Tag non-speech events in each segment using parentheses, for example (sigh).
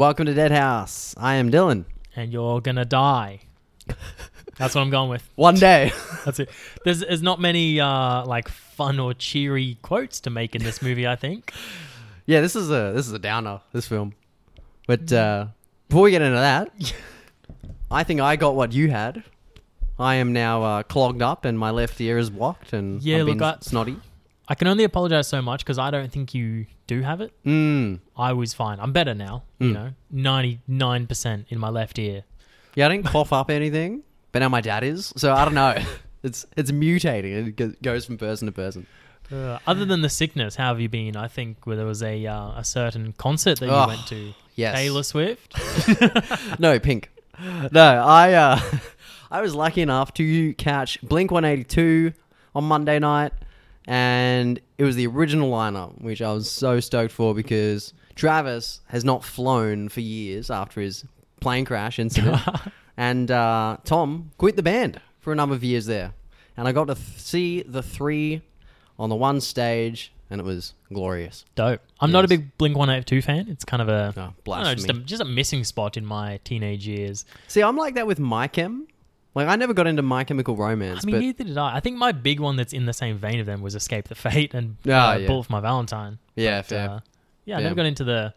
Welcome to Dead House. I am Dylan. and you're gonna die. That's what I'm going with. One day. (laughs) That's it. There's, there's not many uh, like fun or cheery quotes to make in this movie. I think. (laughs) yeah, this is a this is a downer. This film. But uh, before we get into that, (laughs) I think I got what you had. I am now uh, clogged up and my left ear is blocked and Yeah, I've look, I- snotty. I can only apologize so much because I don't think you do have it. Mm. I was fine. I'm better now. You Mm. know, ninety nine percent in my left ear. Yeah, I didn't cough up anything, but now my dad is. So I don't know. (laughs) (laughs) It's it's mutating. It goes from person to person. Uh, other than the sickness, how have you been? I think where there was a uh, a certain concert that you Oh, went to. Yes. Taylor Swift. (laughs) No, pink. No, I uh, I was lucky enough to catch Blink 182 on Monday night, and it was the original lineup, which I was so stoked for because Travis has not flown for years after his plane crash incident, (laughs) and uh, Tom quit the band for a number of years there, and I got to th- see the three on the one stage, and it was glorious. Dope. I'm not a big Blink 182 fan. It's kind of a Oh, know, just a, just a missing spot in my teenage years. See, I'm like that with My Chem. Like I never got into My Chemical Romance, I mean, but neither did I. I think my big one that's in the same vein of them was Escape the Fate and Ah, uh, yeah. Bullet for My Valentine. yeah, fair. uh, yeah, I Fair. never got into the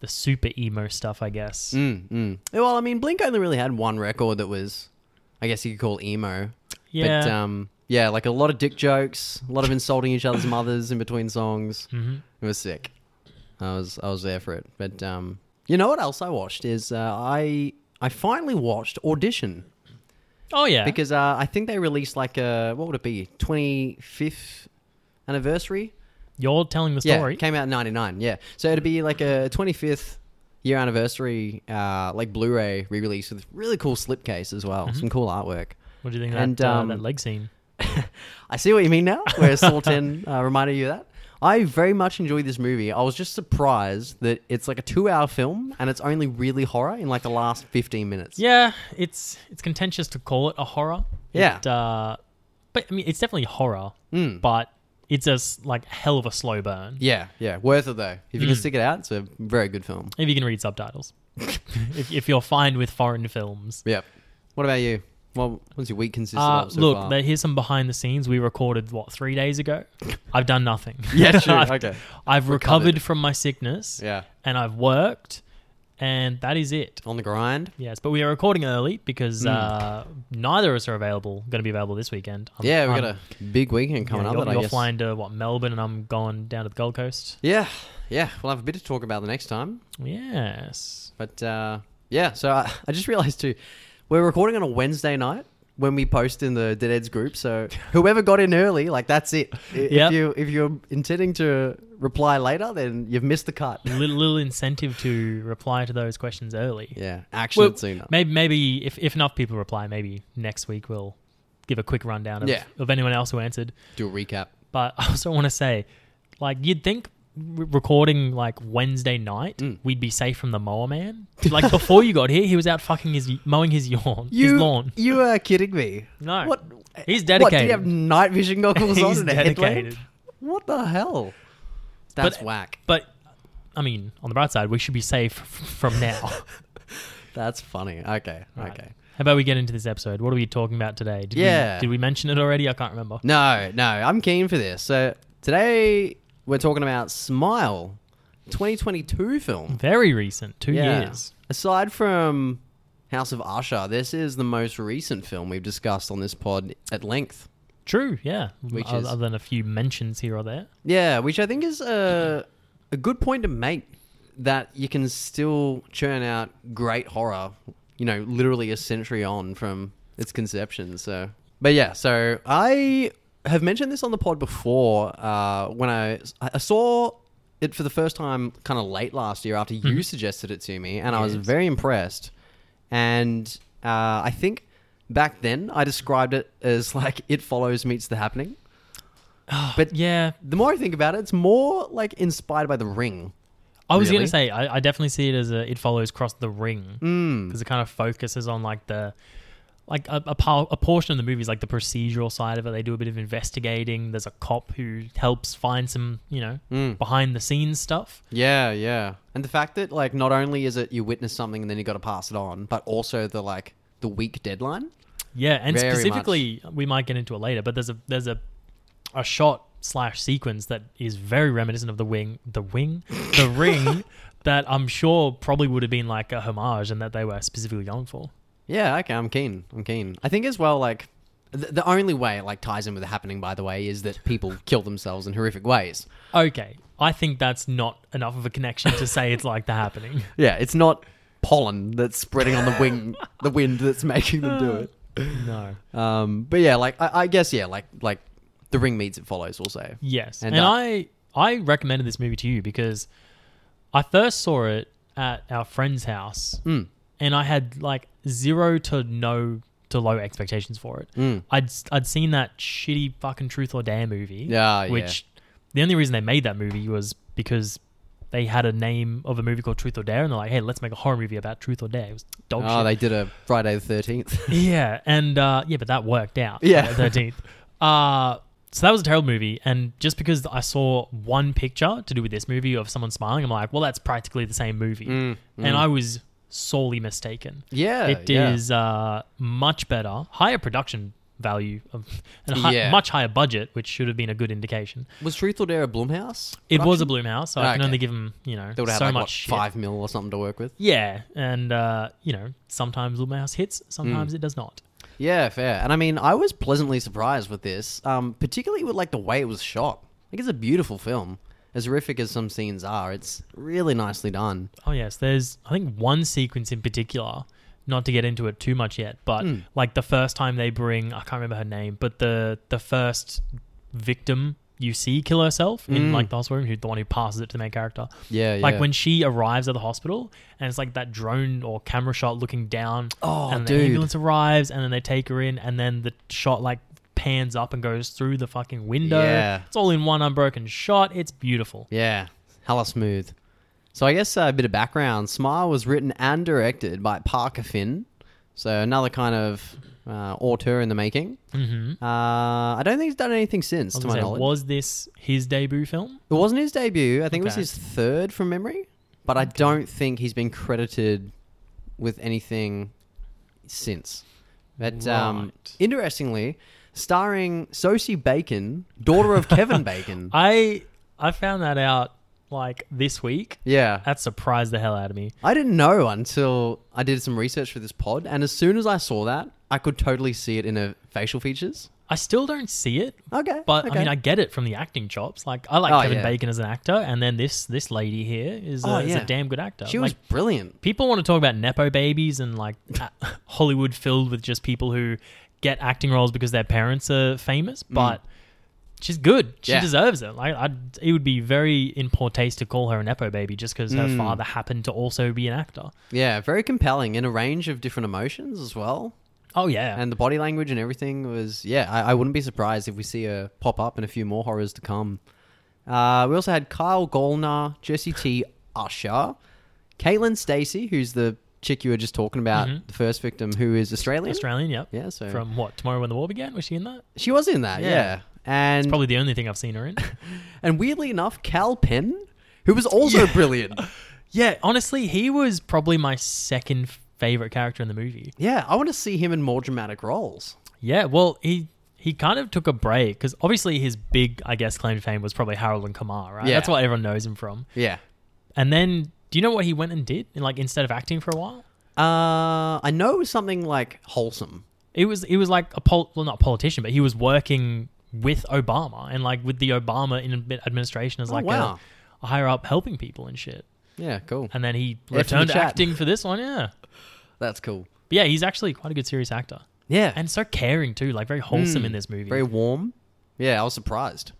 the super emo stuff. I guess. Mm, mm. Well, I mean, Blink only really had one record that was, I guess you could call emo. Yeah. But um, yeah, like a lot of dick jokes, a lot of insulting each other's mothers in between songs. (laughs) hmm It was sick. I was I was there for it. But um, you know what else I watched is uh, I I finally watched Audition Oh yeah. because uh, I think they released like a what would it be twenty fifth anniversary. You're telling the Yeah, story. it came out in '99. Yeah, so it'd be like a 25th year anniversary, uh, like Blu-ray re-release with really cool slipcase as well. Some cool artwork. what do you think And, that, uh, um, that leg scene? (laughs) I see what you mean now. Where Sultan uh, reminded you of that. I very much enjoyed this movie. I was just surprised that it's like a two-hour film and it's only really horror in like the last 15 minutes. Yeah, it's it's contentious to call it a horror. Yeah. It, uh, but I mean, it's definitely horror, Mm. but it's a like hell of a slow burn. Yeah, yeah, worth it though. If you can Mm. stick it out, it's a very good film. If you can read subtitles, (laughs) if, if you're fine with foreign films. Yep. What about you? Well, what's your week consisted Uh, of so look, far? here's some behind the scenes. We recorded what three days ago. I've done nothing. (laughs) yeah, sure. (laughs) I've, okay. I've Recovered. recovered from my sickness, Yeah. and I've worked, and that is it. On the grind. Yes, but we are recording early because Mm. uh, neither of us are available. Going to be available this weekend. I'm- Yeah, we've I'm- got a big weekend coming yeah, up. You're, that I you're guess. flying to what Melbourne, and I'm going down to the Gold Coast. Yeah, yeah. We'll have a bit to talk about the next time. Yes. But uh, yeah, so I, (laughs) I just realized too, we're recording on a Wednesday night when we post in the Deadheads group. So whoever got in early, like that's it. If Yep. you if you're intending to reply later, then you've missed the cut. little, little incentive to reply to those questions early. Yeah, action Well, sooner. Maybe, maybe if, if enough people reply, maybe next week we'll give a quick rundown of, Yeah. of anyone else who answered. Do a recap. But (laughs) I also want to say, like, you'd think recording like Wednesday night, Mm. we'd be safe from the mower man. Like before you got here, he was out fucking his mowing his lawn. You his lawn. you are kidding me? No, What? he's dedicated. What? dedicated. Did he have night vision goggles (laughs) on and a headlamp? dedicated. What the hell? That's But- whack. But I mean, on the bright side, we should be safe f- from now. (laughs) That's funny. Okay, Right. okay. How about we get into this episode? What are we talking about today? Did Yeah. We, did we mention it already? I can't remember. No, no, I'm keen for this. So today we're talking about Smile, 2022 film. Very recent, two Yeah. years. Aside from House of Usher, this is the most recent film we've discussed on this pod at length. True, yeah. Which other, is- other than a few mentions here or there. Yeah, which I think is a a good point to make that you can still churn out great horror, you know, literally a century on from its conception. So, but yeah, so I have mentioned this on the pod before uh, when I I saw it for the first time kind of late last year after you suggested it to me, and I was Yes. very impressed. And uh, I think back then I described it as (laughs) like it follows meets the happening. (sighs) But Yeah, the more I think about it, it's more like inspired by The Ring. I was Really? gonna say I, I definitely see it as a it follows across the ring Mm. because it kind of focuses on like the like a, a, par- a portion of the movie is like the procedural side of it. They do a bit of investigating. There's a cop who helps find some, you know, Mm. behind the scenes stuff. Yeah, yeah. And the fact that like not only is it you witness something and then you got to pass it on, but also the like the week deadline. Yeah, and Very specifically, we might get into it later, but there's a there's a a shot slash sequence that is very reminiscent of the wing, the wing, the (laughs) ring. That I'm sure probably would have been like a homage, and that they were specifically going for. Yeah, okay, I'm keen. I'm keen. I think as well, like the, the only way it like ties in with the happening, by the way, is that people (laughs) kill themselves in horrific ways. Okay, I think that's not enough of a connection to say it's like the happening. (laughs) Yeah, it's not pollen that's spreading on the wing, the wind that's making them do it. (laughs) No. Um, but yeah, like I, I guess yeah, like like the ring meets it follows. We'll say. Yes, And, and, uh, I I recommended this movie to you because I first saw it at our friend's house, Mm. And I had like zero to no to low expectations for it. Mm. I'd I'd seen that shitty fucking Truth or Dare movie, Yeah, yeah. which the only reason they made that movie was because they had a name of a movie called Truth or Dare, and they're like, hey, let's make a horror movie about Truth or Dare. It was dog Oh, shit. they did a Friday the Thirteenth. (laughs) Yeah, and uh, yeah, but that worked out. Yeah. thirteenth. (laughs) Uh, so that was a terrible movie, and just because I saw one picture to do with this movie of someone smiling, I'm like, well, that's practically the same movie, Mm, and I was sorely mistaken. yeah, It yeah. is uh, much better, higher production value, of, (laughs) and a hi- Yeah. much higher budget, which should have been a good indication. Was Truth or Dare a Blumhouse? It was a production? Blumhouse, so I can Okay. only give them, you know, They would have so had like, much what, five mil or something to work with. Yeah, and uh, you know, sometimes Blumhouse hits, Mm. sometimes it does not. Yeah, fair. And I mean, I was pleasantly surprised with this, um, particularly with like the way it was shot. Like it's a beautiful film. As horrific as some scenes are, it's really nicely done. Oh yes, there's I think one sequence in particular, not to get into it too much yet, but Mm. like the first time they bring I can't remember her name, but the the first victim you see kill herself in Mm. like the hospital room, who's the one who passes it to the main character. Yeah, yeah. Like when she arrives at the hospital and it's like that drone or camera shot looking down Oh, and dude. the ambulance arrives and then they take her in and then the shot like pans up and goes through the fucking window. Yeah. It's all in one unbroken shot. It's beautiful. Yeah, hella smooth. So I guess uh, a bit of background. Smile was written and directed by Parker Finn. So another kind of uh, auteur in the making. Mm-hmm. Uh, I don't think he's done anything since, to my say, knowledge. was this his debut film? It wasn't his debut. I think it was his third from memory. But I don't think he's been credited with anything since. But um, Right. interestingly, starring Sosie Bacon, daughter of Kevin Bacon. (laughs) I I found that out like this week. yeah. That surprised the hell out of me. I didn't know until I did some research for this pod. And as soon as I saw that, I could totally see it in her facial features. I still don't see it, Okay. but okay. I mean, I get it from the acting chops. Like, I like Oh, Kevin yeah. Bacon as an actor, and then this this lady here is, Oh, a, is a damn good actor. she was brilliant. people want to talk about nepo babies and like (laughs) Hollywood filled with just people who get acting roles because their parents are famous, but. She's good. She Mm. Yeah. deserves it. Like, I'd, it would be very in poor taste to call her an nepo baby just because her Mm. father happened to also be an actor. Yeah, very compelling in a range of different emotions as well. Oh yeah, And the body language and everything was, yeah, I, I wouldn't be surprised if we see her pop up in a few more horrors to come. Uh, we also had Kyle Gallner, Jesse T. Usher, Caitlin Stasey, who's the chick you were just talking about, Mhm. the first victim, who is Australian. Australian. Yep. Yeah, so From what? Tomorrow When the War Began? Was she in that? she was in that, yeah. Yeah. And it's Probably the only thing I've seen her in. (laughs) and weirdly enough, Kal Penn, who was also brilliant. (laughs) yeah, honestly, he was probably my second favorite character in the movie. Yeah, I want to see him in more dramatic roles. Yeah, well, he he kind of took a break because obviously his big, I guess, claim to fame was probably Harold and Kumar, right? Yeah. That's what everyone knows him from. Yeah. And then, do you know what he went and did? Like instead of acting for a while, Uh, I know it was something like wholesome. it was it was like a pol- well, not politician, but he was working with Obama and like with the Obama in administration as Oh, like wow. a, a higher up helping people and shit. Yeah, cool. And then he the returned to chat. acting for this one. Yeah. That's cool. But yeah, he's actually quite a good serious actor. Yeah. And so caring too, like very wholesome Mm, in this movie. Very warm. Yeah, I was surprised.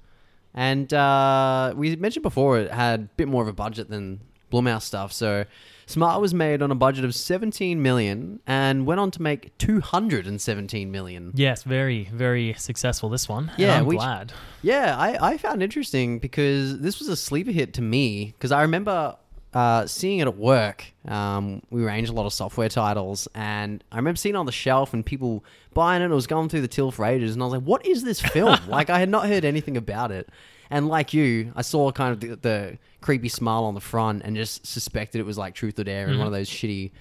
And uh, we mentioned before it had a bit more of a budget than Blumhouse stuff. So Smile was made on a budget of 17 million and went on to make 217 million. yes, very, very successful this one. Yeah, and I'm we- glad. Yeah, I, I found interesting because this was a sleeper hit to me because I remember uh, seeing it at work. Um, we arranged a lot of software titles, and I remember seeing it on the shelf and people buying it. It was going through the till for ages, and I was like, "What is this film?" (laughs) like I had not heard anything about it. And like you, I saw kind of the, the creepy smile on the front, and just suspected it was like Truth or Dare and one of those shitty,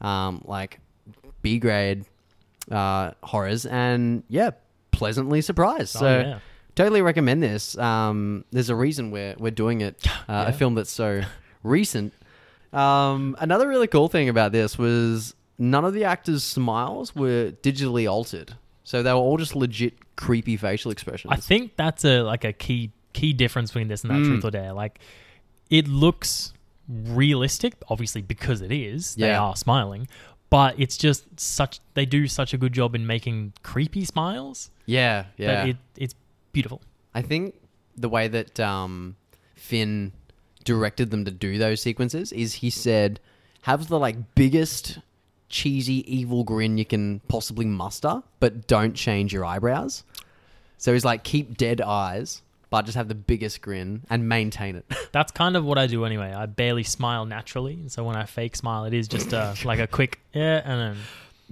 um, like B grade uh, horrors. And yeah, pleasantly surprised. So Oh, yeah. totally recommend this. Um, there's a reason we're we're doing it. (sighs) Uh, Yeah. A film that's so recent. Um, another really cool thing about this was none of the actors' smiles were digitally altered, so they were all just legit creepy facial expressions. I think that's a like a key key difference between this and that Mm. Truth or Dare. Like, it looks realistic, obviously because it is. They Yeah. are smiling, but it's just such. They do such a good job in making creepy smiles yeah, yeah. it it's beautiful. I think the way that um, Finn directed them to do those sequences is he said, "Have the like biggest cheesy evil grin you can possibly muster, but don't change your eyebrows." So he's like, keep dead eyes, but just have the biggest grin and maintain it. (laughs) That's kind of what I do anyway. I barely smile naturally, so when I fake smile, it is just uh, (laughs) like a quick yeah, and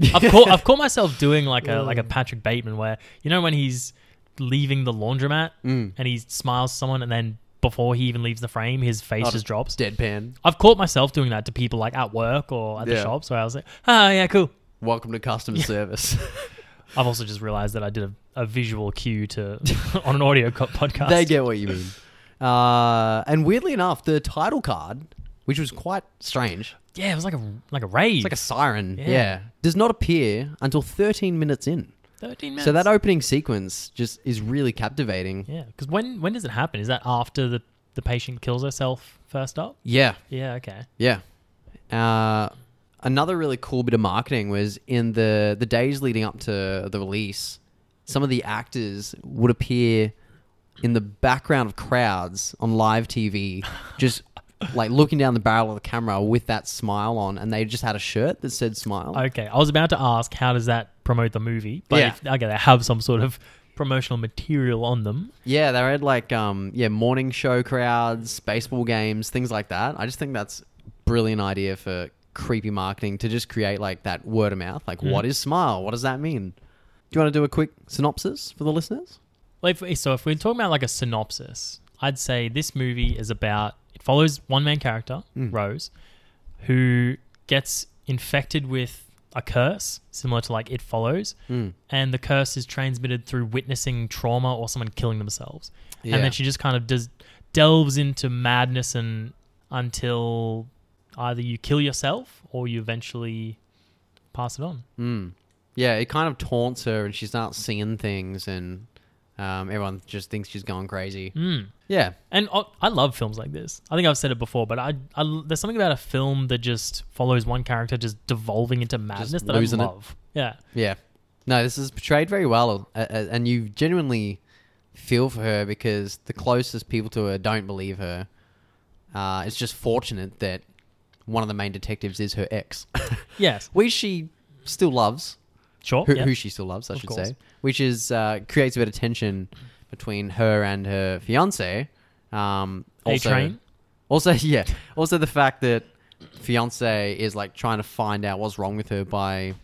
then I've caught I've caught myself doing like a like a Patrick Bateman where you know when he's leaving the laundromat Mm. and he smiles someone and then before he even leaves the frame, his face just drops. Deadpan. I've caught myself doing that to people like at work or at the Yeah. shops where I was like, oh yeah, cool. Welcome to customer service. (laughs) (laughs) I've also just realized that I did a, a visual cue to (laughs) on an audio co- podcast. they get what you mean. Uh, and weirdly enough, the title card, which was quite strange, yeah, it was like a like a rave. it's like a siren, Yeah. yeah, does not appear until 13 minutes in. Thirteen minutes. So that opening sequence just is really captivating. Yeah, because when when does it happen? Is that after the the patient kills herself first up? Yeah, Yeah, okay. yeah. Uh, another really cool bit of marketing was in the the days leading up to the release, some of the actors would appear in the background of crowds on live TV, (laughs) just like looking down the barrel of the camera with that smile on, and they just had a shirt that said "smile." Okay, I was about to ask how does that promote the movie? But Yeah. if, okay, they have some sort of promotional material on them. Yeah, they had like um yeah morning show crowds, baseball games, things like that. I just think that's a brilliant idea for creepy marketing to just create like that word of mouth. Like, Mm. what is smile? What does that mean? Do you want to do a quick synopsis for the listeners? Like, if- so if we're talking about like a synopsis, I'd say this movie is about it follows one main character, Mm. Rose, who gets infected with a curse similar to like It Follows, Mm. and the curse is transmitted through witnessing trauma or someone killing themselves. Yeah. And then she just kind of does delves into madness and until either you kill yourself or you eventually pass it on. Mm. Yeah, it kind of taunts her, and she starts seeing things, and um, everyone just thinks she's going crazy. Mm. Yeah, And uh, I love films like this. I think I've said it before, but I, I there's something about a film that just follows one character just devolving into madness that I losing it. love. Yeah. Yeah. No, this is portrayed very well, uh, uh, and you genuinely feel for her because the closest people to her don't believe her. Uh, it's just fortunate that one of the main detectives is her ex, (laughs) Yes. which she still loves, Sure. who, who she still loves, I Of should course. say, which is uh, creates a bit of tension between her and her fiance. Um, also, train. also, (laughs) yeah. Also, the fact that fiance is like trying to find out what's wrong with her by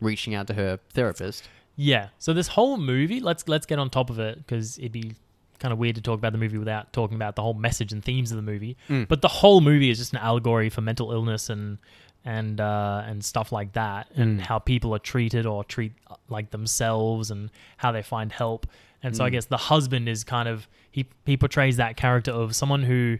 reaching out to her therapist. Yeah. So this whole movie, let's let's get on top of it because it'd be kind of weird to talk about the movie without talking about the whole message and themes of the movie. Mm. But the whole movie is just an allegory for mental illness and and uh, and stuff like that, and Mm. how people are treated or treat like themselves, and how they find help. And so I Mm. guess the husband is kind of he he portrays that character of someone who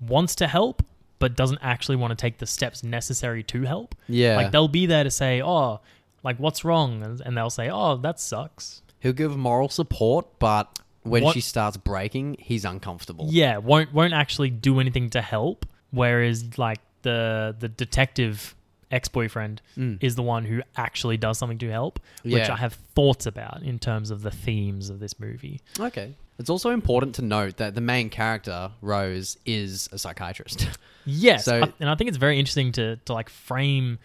wants to help but doesn't actually want to take the steps necessary to help. Yeah. Like they'll be there to say, "Oh, like what's wrong?" And, and they'll say, "Oh, that sucks." He'll give moral support, but when What- she starts breaking, he's uncomfortable. Yeah, won't won't actually do anything to help. Whereas like the the detective ex boyfriend Mm. is the one who actually does something to help, which I have thoughts about in terms of the themes of this movie. Okay. It's also important to note that the main character, Rose, is a psychiatrist. (laughs) Yes, So- I- and I think it's very interesting to to like frame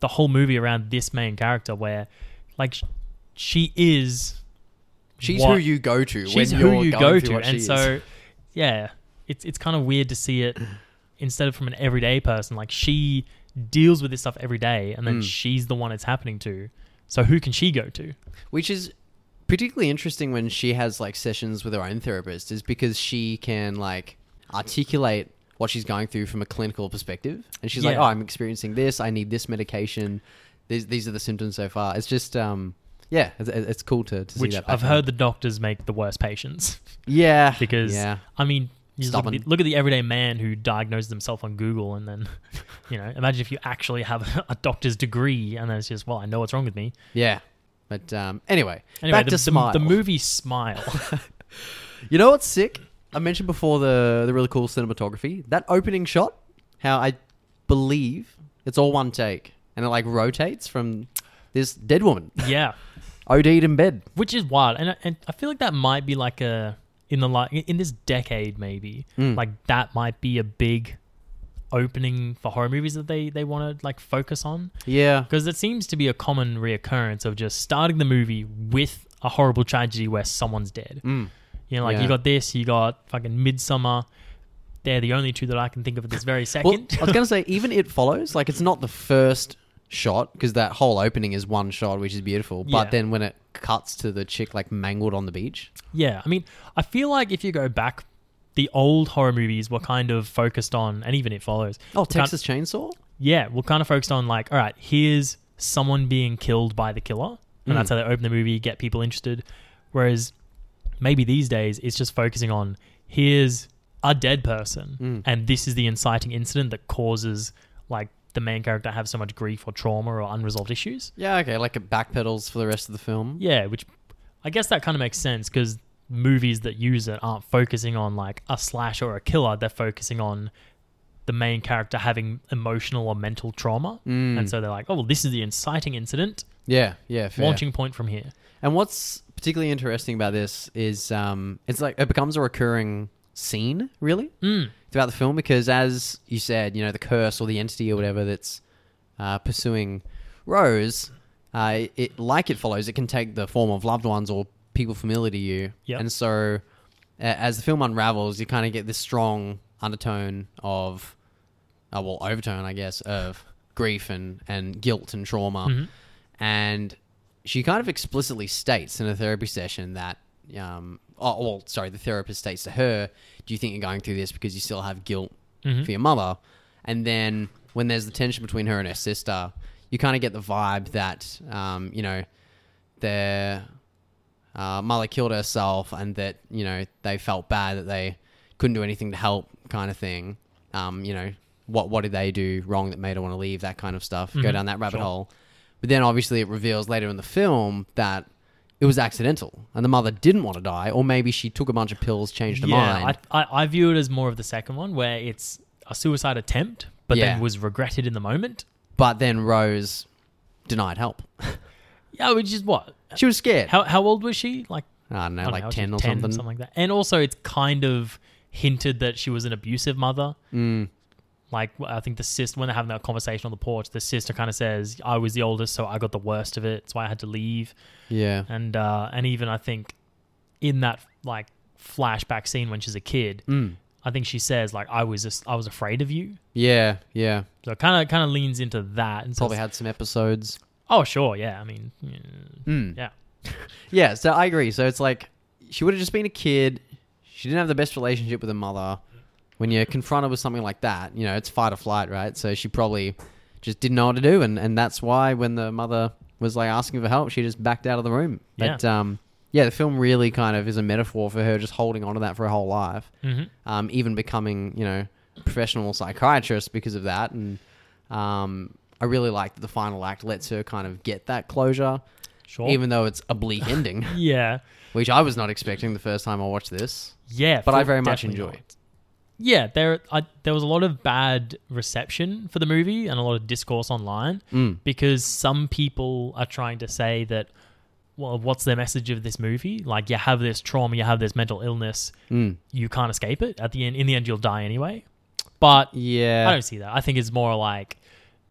the whole movie around this main character, where like sh- she is She's what- who you go to she's who you going go to, and is. so yeah, it's it's kind of weird to see it instead of from an everyday person. Like she deals with this stuff every day, and then Mm. she's the one it's happening to. So who can she go to? Which is particularly interesting when she has like sessions with her own therapist, is because she can like articulate what she's going through from a clinical perspective, and she's like, "Oh, I'm experiencing this. I need this medication. These these are the symptoms so far." It's just um. Yeah, it's, it's cool to, to see that. I've heard the doctors make the worst patients. Yeah, (laughs) because yeah, I mean, just look at, the, look at the everyday man who diagnoses himself on Google, and then, (laughs) you know, imagine if you actually have (laughs) a doctor's degree, and then it's just, well, I know what's wrong with me. yeah. But um, anyway, Anyway, back the, to the- Smile. the movie Smile. (laughs) You know what's sick? I mentioned before the the really cool cinematography. That opening shot, how I believe it's all one take, and it like rotates from this dead woman yeah, OD'd in bed. which is wild, and and I feel like that might be like a in the like in this decade maybe Mm. like that might be a big opening for horror movies that they they want to like focus on Yeah, because it seems to be a common reoccurrence of just starting the movie with a horrible tragedy where someone's dead. mm. You know, like Yeah. you got this, you got fucking Midsommar. They're the only two that I can think of at this very Well, second. I was gonna say even it follows. Like it's not the first shot because that whole opening is one shot, which is beautiful. Yeah. But then when it cuts to the chick like mangled on the beach, yeah, I mean, I feel like if you go back, the old horror movies were kind of focused on, and even it follows. oh Kind- Texas Chainsaw. Yeah, we're kind of focused on like, all right, here's someone being killed by the killer, and that's Mm. how they open the movie, get people interested. Whereas maybe these days it's just focusing on here's a dead person, Mm. and this is the inciting incident that causes like the main character have so much grief or trauma or unresolved issues. Yeah, okay, like it backpedals for the rest of the film. Yeah, which I guess that kind of makes sense because movies that use it aren't focusing on like a slash or a killer; they're focusing on the main character having emotional or mental trauma. Mm. And so they're like, oh, well, this is the inciting incident, yeah, yeah, fair. launching point from here. And what's particularly interesting about this is um, it's like it becomes a recurring scene, really, Mm. throughout the film because, as you said, you know, the curse or the entity or whatever that's uh, pursuing Rose, uh, it like it follows, it can take the form of loved ones or people familiar to you. Yep. And so, uh, as the film unravels, you kind of get this strong undertone of, uh, well, overtone, I guess, of grief and, and guilt and trauma Mhm. and she kind of explicitly states in a therapy session that um oh well sorry the therapist states to her do you think you're going through this because you still have guilt Mhm. for your mother and then when there's the tension between her and her sister you kind of get the vibe that um you know their uh, mother killed herself and that you know they felt bad that they couldn't do anything to help kind of thing um you know what what did they do wrong that made her want to leave that kind of stuff go Mhm. down that rabbit Sure. hole but then obviously it reveals later in the film that it was accidental and the mother didn't want to die or maybe she took a bunch of pills changed her yeah, mind I, I, I view it as more of the second one where it's a suicide attempt, but Yeah. then was regretted in the moment. but then rose denied help (laughs) Yeah, which is what? she was scared How, how old was she? Like, i don't know I don't like know, 10 or 10, something, something like that. And also, it's kind of hinted that she was an abusive mother. Mm, Like, I think the sister, when they're having that conversation on the porch, the sister kind of says, I was the oldest, so I got the worst of it. That's why I had to leave. yeah And, uh, and even I think in that, like, flashback scene when she's a kid, mm. I think she says, like, I was just, I was afraid of you. yeah yeah So it kind of, kind of leans into that. And probably says, had some episodes oh, sure. Yeah. I mean, yeah. Mm. yeah. (laughs) Yeah, so I agree. So it's like she would have just been a kid. She didn't have the best relationship with her mother. When you're confronted with something like that, you know, it's fight or flight, right? So she probably just didn't know what to do, and, and that's why when the mother was like asking for help, she just backed out of the room. Yeah. But um, yeah, the film really kind of is a metaphor for her just holding on to that for her whole life, hmm um, even becoming you know a professional psychiatrist because of that. And um, I really like that the final act lets her kind of get that closure, Sure. even though it's a bleak ending (laughs) yeah. which I was not expecting the first time I watched this. Yeah, But I very much definitely enjoy not. Yeah, there I, there was a lot of bad reception for the movie and a lot of discourse online Mm. because some people are trying to say that, well, what's the message of this movie? Like, you have this trauma, you have this mental illness, Mm. you can't escape it. At the end, in the end, you'll die anyway. But yeah, I don't see that. I think it's more like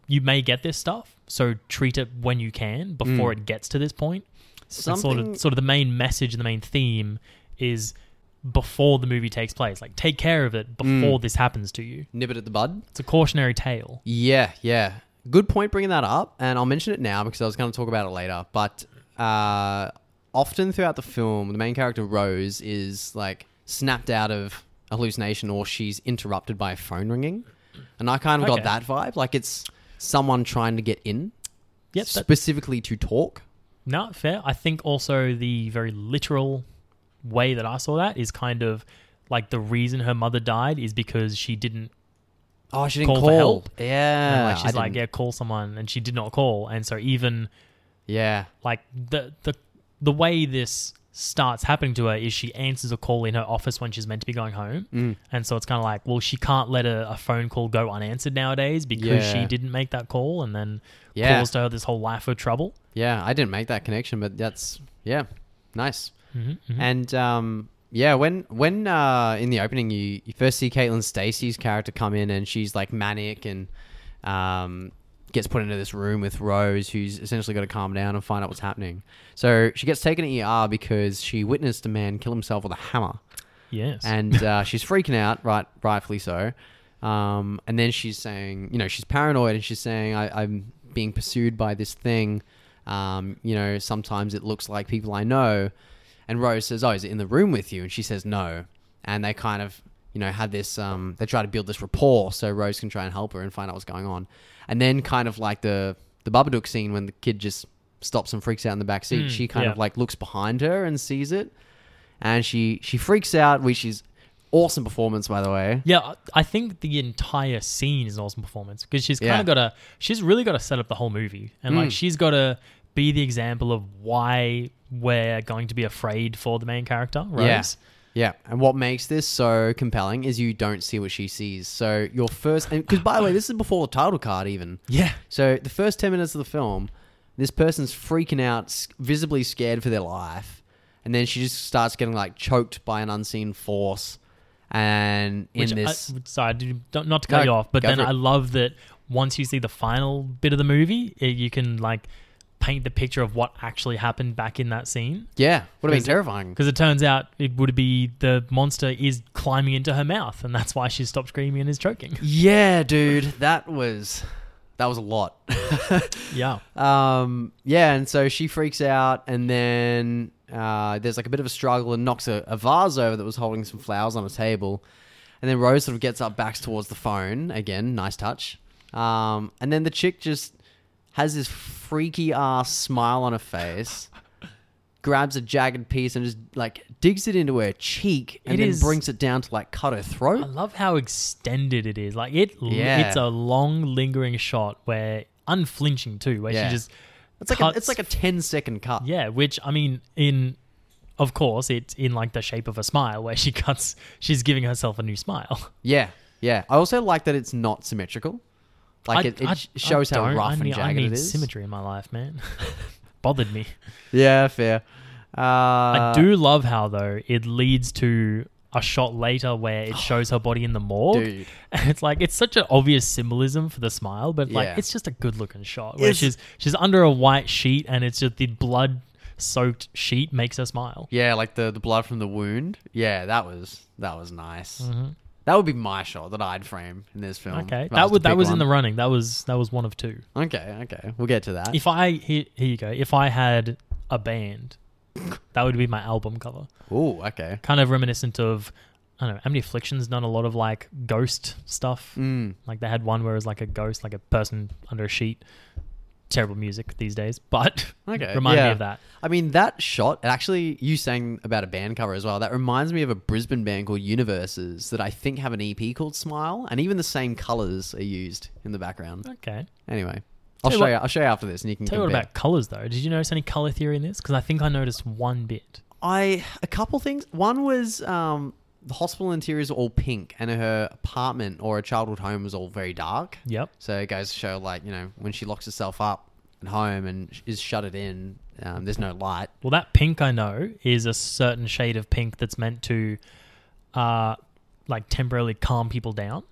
you may get this stuff, so treat it when you can before Mm. it gets to this point. And Something. sort of sort of the main message and the main theme is before the movie takes place. Like, take care of it Mm. before this happens to you. Nib it at the bud. It's a cautionary tale. Yeah, yeah. Good point bringing that up, and I'll mention it now because I was going to talk about it later. But uh, often throughout the film, the main character Rose is like snapped out of a hallucination, or she's interrupted by a phone ringing, and I kind of Okay. got that vibe. Like it's someone trying to get in, Yep. that- specifically to talk. no, fair. I think also the very literal way that I saw that is kind of like the reason her mother died is because she didn't Oh, she didn't Call call. for help. Yeah, like I she's like didn't- yeah call someone and she did not call and so even yeah, like the the the way this starts happening to her is she answers a call in her office when she's meant to be going home Mm. and so it's kind of like well she can't let a, a phone call go unanswered nowadays because she didn't make that call and then Yeah. caused her this whole life of trouble yeah. I didn't make that connection, but that's yeah, nice. Hmm And um, yeah, when when uh, in the opening you, you first see Caitlin Stasey's character come in and she's like manic and um, gets put into this room with Rose, who's essentially got to calm down and find out what's happening. So she gets taken to ER because she witnessed a man kill himself with a hammer, yes and uh, (laughs) she's freaking out, right, rightfully so. Um, and then she's saying, you know, she's paranoid and she's saying, I, I'm being pursued by this thing. Um, you know, sometimes it looks like people I know. And Rose says, Oh, is it in the room with you? And she says, No. And they kind of, you know, had this, um, they try to build this rapport so Rose can try and help her and find out what's going on. And then, kind of like the, the Babadook scene when the kid just stops and freaks out in the back seat, Mm, she kind yeah. of like looks behind her and sees it. And she, she freaks out, which is awesome performance, by the way. Yeah, I- think the entire scene is an awesome performance because she's kind Yeah. of got to, she's really got to set up the whole movie. And like, Mm. she's got to be the example of why we're going to be afraid for the main character, Rose. Yeah. Yeah, and what makes this so compelling is you don't see what she sees. So your first, because by the way, this is before the title card even. Yeah. So the first ten minutes of the film, this person's freaking out, visibly scared for their life, and then she just starts getting like choked by an unseen force, and in Which uh, this, I, sorry, not to cut No, you off, but then. I love that once you see the final bit of the movie, it, you can like paint the picture of what actually happened back in that scene. yeah, would have been terrifying. Because it turns out it would be the monster is climbing into her mouth, and that's why she stopped screaming and is choking. (laughs) Yeah, dude, that was that was a lot. (laughs) yeah. Um, yeah, and so she freaks out, and then uh, there's like a bit of a struggle and knocks a, a vase over that was holding some flowers on a table. And then Rose sort of gets up, backs towards the phone. Again, nice touch. Um, and then the chick just has this freaky ass smile on her face, grabs a jagged piece and just like digs it into her cheek, and It then is- brings it down to like cut her throat. I throat. love how extended it is. Like it, Yeah. it's a long, lingering shot where unflinching too, where Yeah. she just It's like a, cuts- it's like a 10 second cut. yeah. Which I mean, in of course, it's in like the shape of a smile, where she cuts. She's giving herself a new smile. Yeah, yeah. I also like that it's not symmetrical. Like I- it, it I- shows I how rough I and jagged I need it is. symmetry in my life, man. (laughs) Bothered me. Yeah, fair. Uh, I do love how though it leads to a shot later where it (gasps) shows her body in the morgue. dude. (laughs) And it's like it's such an obvious symbolism for the smile, but like Yeah. it's just a good looking shot where It's- she's she's under a white sheet and it's just the blood soaked sheet makes her smile. Yeah, like the the blood from the wound. Yeah, that was that was nice. Mhm. That would be my shot that I'd frame in this film. Okay, that would that was in the running. That was that was one of two. Okay, okay, we'll get to that. If I here, here you go. If I had a band, that would be my album cover. Ooh, okay. Kind of reminiscent of I don't know. Amity Affliction's done a lot of like ghost stuff. Mm. Like they had one where it was like a ghost, like a person under a sheet. Terrible music these days, but (laughs) Okay, remind yeah. me of that. I mean, that shot, actually, you sang about a band cover as well, that reminds me of a Brisbane band called Universes that I think have an EP called Smile, and even the same colors are used in the background. Okay. Anyway, I'll Tell you show what- you. I'll show you after this, and you can Tell you what about colors though. Did you notice any color theory in this? Because I think I noticed one bit. I a couple things. One was um, the hospital interiors are all pink, and her apartment or her childhood home was all very dark. Yep. So it goes to show, like you know, when she locks herself up at home and sh- is shut it in, um, there's no light. Well, that pink I know is a certain shade of pink that's meant to, uh, like temporarily calm people down,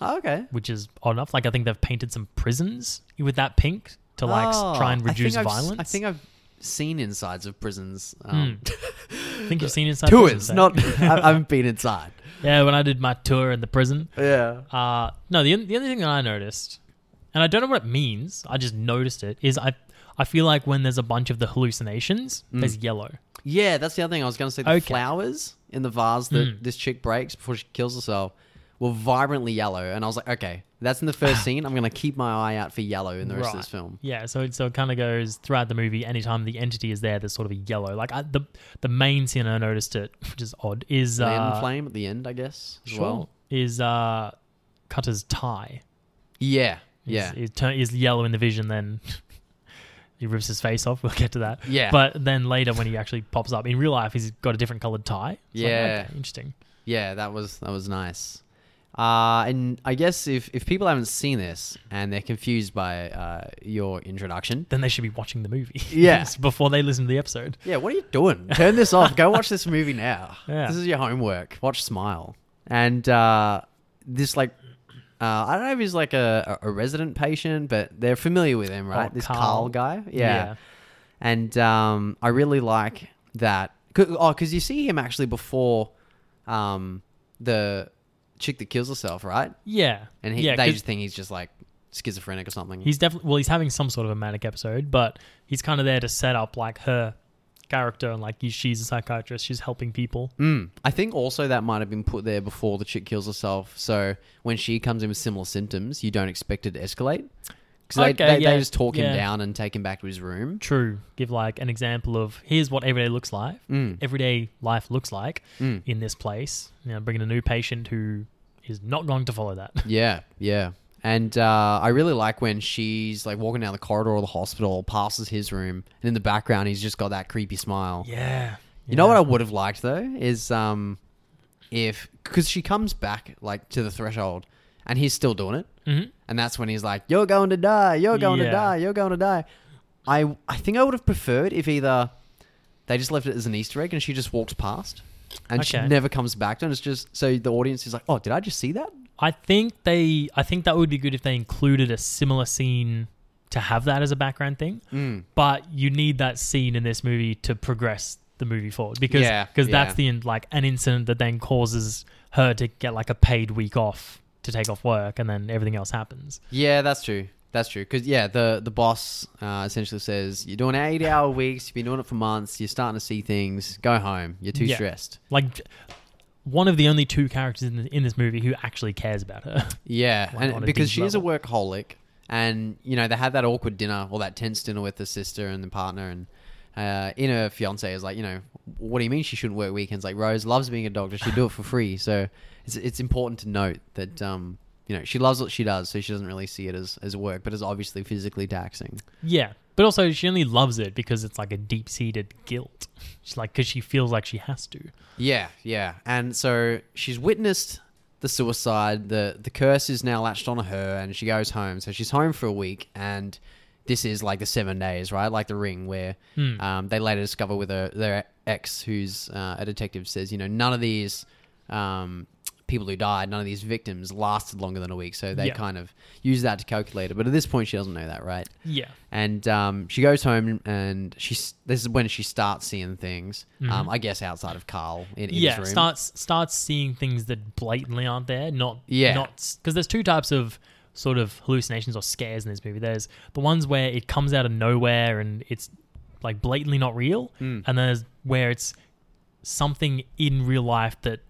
Oh, okay. which is odd enough. Like I think they've painted some prisons with that pink to like s- Oh, try and I think reduce I've s- violence. I think I've seen insides of prisons. Um, I (laughs) think you've seen inside prison, Tours, not. (laughs) I, I haven't been inside. yeah. When I did my tour in the prison, Yeah. uh, no, the the other thing that I noticed, and I don't know what it means. I just noticed it. Is I I feel like when there's a bunch of the hallucinations, there's yellow. Yeah, that's the other thing. I was going to say the Okay. flowers in the vase that Mm. this chick breaks before she kills herself were vibrantly yellow, and I was like, okay, that's in the first (laughs) scene. I'm going to keep my eye out for yellow in the rest of this film. Yeah, so it, so it kind of goes throughout the movie. Anytime the entity is there, there's sort of a yellow. Like I, the the main scene I noticed it, (laughs) which is odd, is Land uh, flame at the end, I guess. As sure, well. is uh, Cutter's tie. Yeah, Is, yeah, is, turn, is yellow in the vision. Then (laughs) he rips his face off. We'll get to that. yeah. But then later, when he actually pops up in real life, he's got a different colored tie. It's like, Yeah. okay, interesting. Yeah, that was that was nice. Uh, and I guess if, if people haven't seen this and they're confused by uh, your introduction, Then they should be watching the movie. (laughs) Yeah. before they listen to the episode. yeah, what are you doing? Turn this off. Go watch this movie now. (laughs) Yeah. This is your homework. Watch Smile. And uh, this like, uh, I don't know if he's like a, a resident patient, but they're familiar with him, right? Oh, this Carl. Carl guy. Yeah. And um, I really like that. 'Cause- Oh, because you see him actually before um, the chick that kills herself, right? Yeah. And he, yeah, they 'cause- just think he's just like schizophrenic or something. He's definitely well. He's having some sort of a manic episode, but he's kind of there to set up like her character and like she's a psychiatrist. She's helping people. Mm. I think also that might have been put there before the chick kills herself. So when she comes in with similar symptoms, you don't expect it to escalate. Because Okay, they, they, yeah, they just talk him yeah. down and take him back to his room. True. Give like an example of here's what everyday looks like. Mm. Everyday life looks like Mm. in this place. You know, bringing a new patient who is not going to follow that. (laughs) Yeah, yeah. And uh, I really like when she's like walking down the corridor of the hospital, passes his room, and in the background he's just got that creepy smile. yeah. You know what I would have liked though is um, if because she comes back like to the threshold, and he's still doing it, hmm and that's when he's like, "You're going to die. You're going to die. You're going to die." I I think I would have preferred if either they just left it as an Easter egg and she just walks past, and she never comes back to it. It's just so the audience is like, "Oh, did I just see that?" I think they. I think that would be good if they included a similar scene to have that as a background thing. Mm. but you need that scene in this movie to progress the movie forward because Yeah, because yeah. that's the in- like an incident that then causes her to get like a paid week off to take off work and then everything else happens Yeah, that's true. That's true. Because yeah, the the boss uh, essentially says, "You're doing eighty hour weeks. You've been doing it for months. You're starting to see things. Go home. You're too Yeah. stressed." like one of the only two characters in, the, in this movie who actually cares about her (laughs) Yeah, Like, and a because deep she is a workaholic, and you know they had that awkward dinner or that tense dinner with the sister and the partner, and uh, in her fiance is like, you know, what do you mean she shouldn't work weekends? Like Rose loves being a doctor, she'd do it for free. So it's it's important to note that um, you know she loves what she does, so she doesn't really see it as as work, but it's obviously physically taxing. yeah but also she only loves it because it's like a deep-seated guilt she's like because she feels like she has to Yeah, yeah. And so she's witnessed the suicide. The the curse is now latched on her and she goes home. So she's home for a week and this is like the seven days, right? Like the ring where Hmm. um, they later discover with her, their ex, who's uh, a detective, says, you know, none of these um, people who died, none of these victims lasted longer than a week. So they Yeah. kind of use that to calculate it. But at this point, she doesn't know that, right? yeah And um, she goes home, and she's this is when she starts seeing things. Um, I guess outside of Carl in, in his Mm-hmm. yeah room. starts starts seeing things that blatantly aren't there not Yeah. not because there's two types of sort of hallucinations or scares in this movie there's the ones where it comes out of nowhere and it's like blatantly not real Mm. and there's where it's something in real life that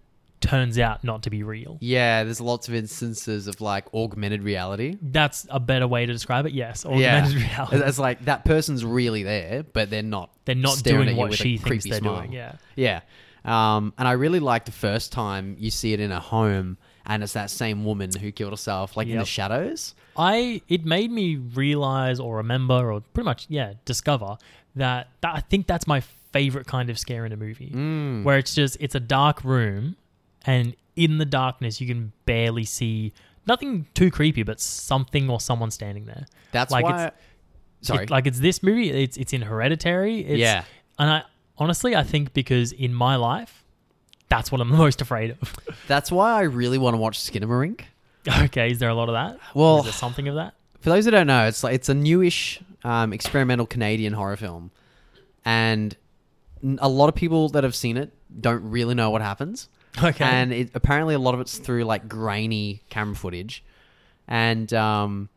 turns out not to be real yeah, there's lots of instances of like augmented reality. that's a better way to describe it yes yeah, augmented (laughs) reality it's like that person's really there, but they're not. they're not doing at what she thinks they're smile. doing yeah Yeah. Um, and I really like the first time you see it in a home, and it's that same woman who killed herself, like in the shadows. I it made me realize or remember or pretty much yeah discover that, that I think that's my favorite kind of scare in a movie Mm. where it's just it's a dark room and in the darkness you can barely see nothing too creepy but something or someone standing there That's like why. it's- sorry. It- like it's this movie it's it's in Hereditary it's, yeah. and I honestly I think because in my life that's what I'm most afraid of (laughs) That's why I really want to watch Skinamarink. okay is there a lot of that Well- is there something of that For those who don't know, it's like it's a newish um, experimental Canadian horror film, and a lot of people that have seen it don't really know what happens. (laughs) Okay. And it, apparently, a lot of it's through like grainy camera footage, and um,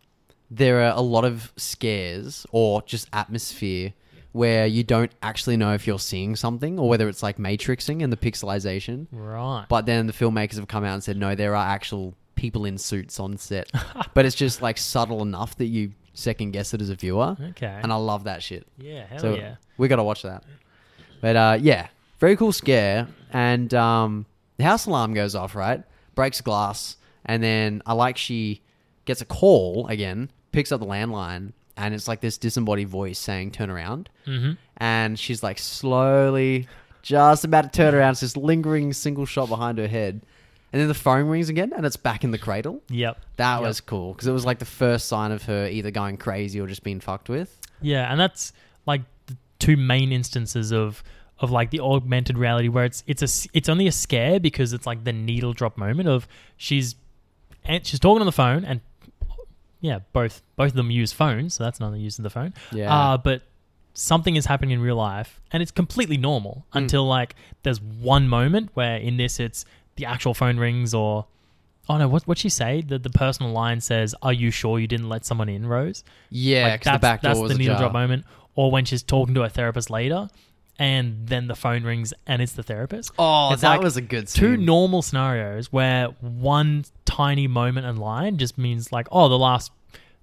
there are a lot of scares or just atmosphere where you don't actually know if you're seeing something or whether it's like matrixing and the pixelization. right. But then the filmmakers have come out and said, no, there are actual people in suits on set. (laughs) but it's just like subtle enough that you second guess it as a viewer. okay. And I love that shit. yeah. Hell so yeah. we got to watch that. But uh, yeah, very cool scare. And um, the house alarm goes off, right? Breaks glass. And then I like she gets a call again, picks up the landline, and it's like this disembodied voice saying, turn around. Mm-hmm. And she's like slowly just about to turn around. It's this lingering single shot behind her head. And then the phone rings again, and it's back in the cradle. Yep. That Yep. was cool because it was like the first sign of her either going crazy or just being fucked with. Yeah, and that's like the two main instances of of like the augmented reality where it's it's a it's only a scare because it's like the needle drop moment of she's and she's talking on the phone and yeah, both both of them use phones, so that's another use of the phone. Yeah. Uh, but something is happening in real life and it's completely normal Mm. until like there's one moment where in this it's the actual phone rings or oh no, what what she say? The the personal line says, "Are you sure you didn't let someone in, Rose?" Yeah, Like, because the that's, back door that's the needle ajar. drop moment. Or when she's talking to her therapist later, and then the phone rings and it's the therapist. Oh, It's that like was a good Two normal scenarios where one tiny moment in line just means like, oh, the last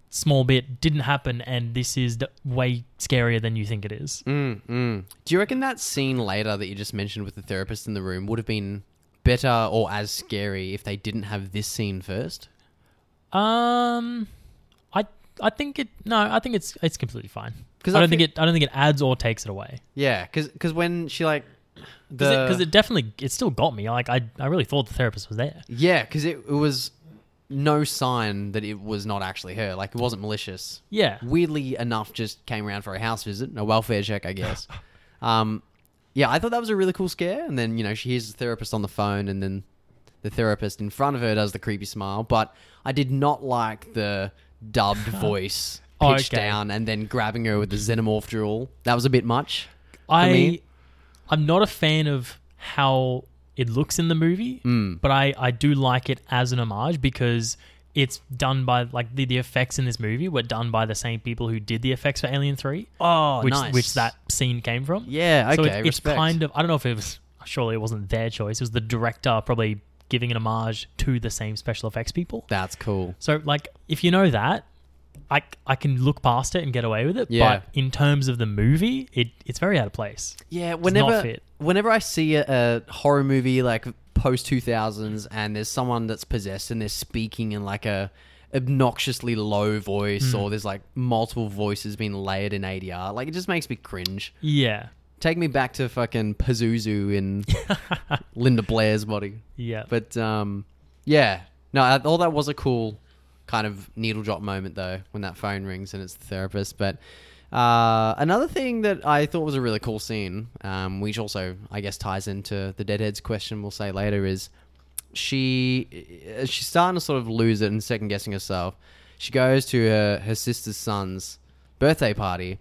small bit didn't happen, and this is d- way scarier than you think it is. Mm, mm. Do you reckon that scene later that you just mentioned with the therapist in the room would have been better or as scary if they didn't have this scene first? Um, I I think it no, I think it's it's completely fine. 'Cause I I don't think it I don't think it adds or takes it away. Yeah, because when she like the Because it, it definitely it still got me. Like I I really thought the therapist was there. yeah, because it, it was no sign that it was not actually her. Like it wasn't malicious. Yeah. Weirdly enough, just came around for a house visit, a welfare check, I guess. (laughs) um, yeah, I thought that was a really cool scare. And then you know she hears the therapist on the phone, and then the therapist in front of her does the creepy smile. But I did not like the dubbed (laughs) voice Oh, pitched okay. down and then grabbing her with the xenomorph drill. That was a bit much. I me. I'm not a fan of how it looks in the movie, Mm. but I I do like it as an homage because it's done by like the, the effects in this movie were done by the same people who did the effects for Alien Three, Oh, which nice. which that scene came from. Yeah, okay. so it's, it's kind of I don't know if it was surely it wasn't their choice. It was the director probably giving an homage to the same special effects people. That's cool. So like if you know that, I I can look past it and get away with it. Yeah. But in terms of the movie, it it's very out of place. Yeah, whenever fit. whenever I see a, a horror movie like post two thousands and there's someone that's possessed and they're speaking in like a obnoxiously low voice Hmm. or there's like multiple voices being layered in ADR, like it just makes me cringe. Yeah. Take me back to fucking Pazuzu in (laughs) Linda Blair's body. Yeah. But um, yeah, no, I thought that was a cool kind of needle drop moment though when that phone rings and it's the therapist. But uh, another thing that I thought was a really cool scene, um, which also I guess ties into the deadheads question we'll say later, is she uh, she's starting to sort of lose it and second guessing herself. She goes to her her sister's son's birthday party,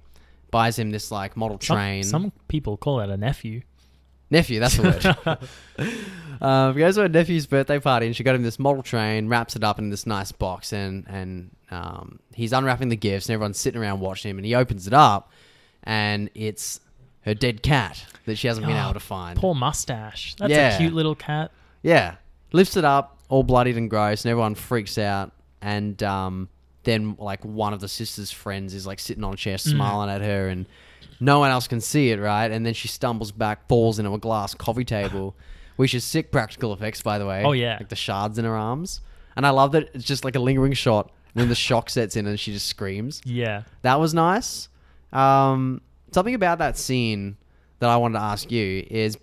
buys him this like model some, train some people call that a nephew. Nephew. That's the word. (laughs) um, goes to her nephew's birthday party, and she got him this model train, wraps it up in this nice box, and and um, he's unwrapping the gifts, and everyone's sitting around watching him, and he opens it up, and it's her dead cat that she hasn't been Oh, able to find. Poor mustache. That's Yeah. a cute little cat. Yeah, lifts it up, all bloodied and gross, and everyone freaks out, and um, then like one of the sister's friends is like sitting on a chair, smiling at her, and no one else can see it, right? And then she stumbles back, falls into a glass coffee table, (laughs) which is sick practical effects, by the way. Oh, yeah. like the shards in her arms, and I love that it's just like a lingering shot. And then the shock sets in, and she just screams. Yeah. That was nice. Um, something about that scene that I wanted to ask you is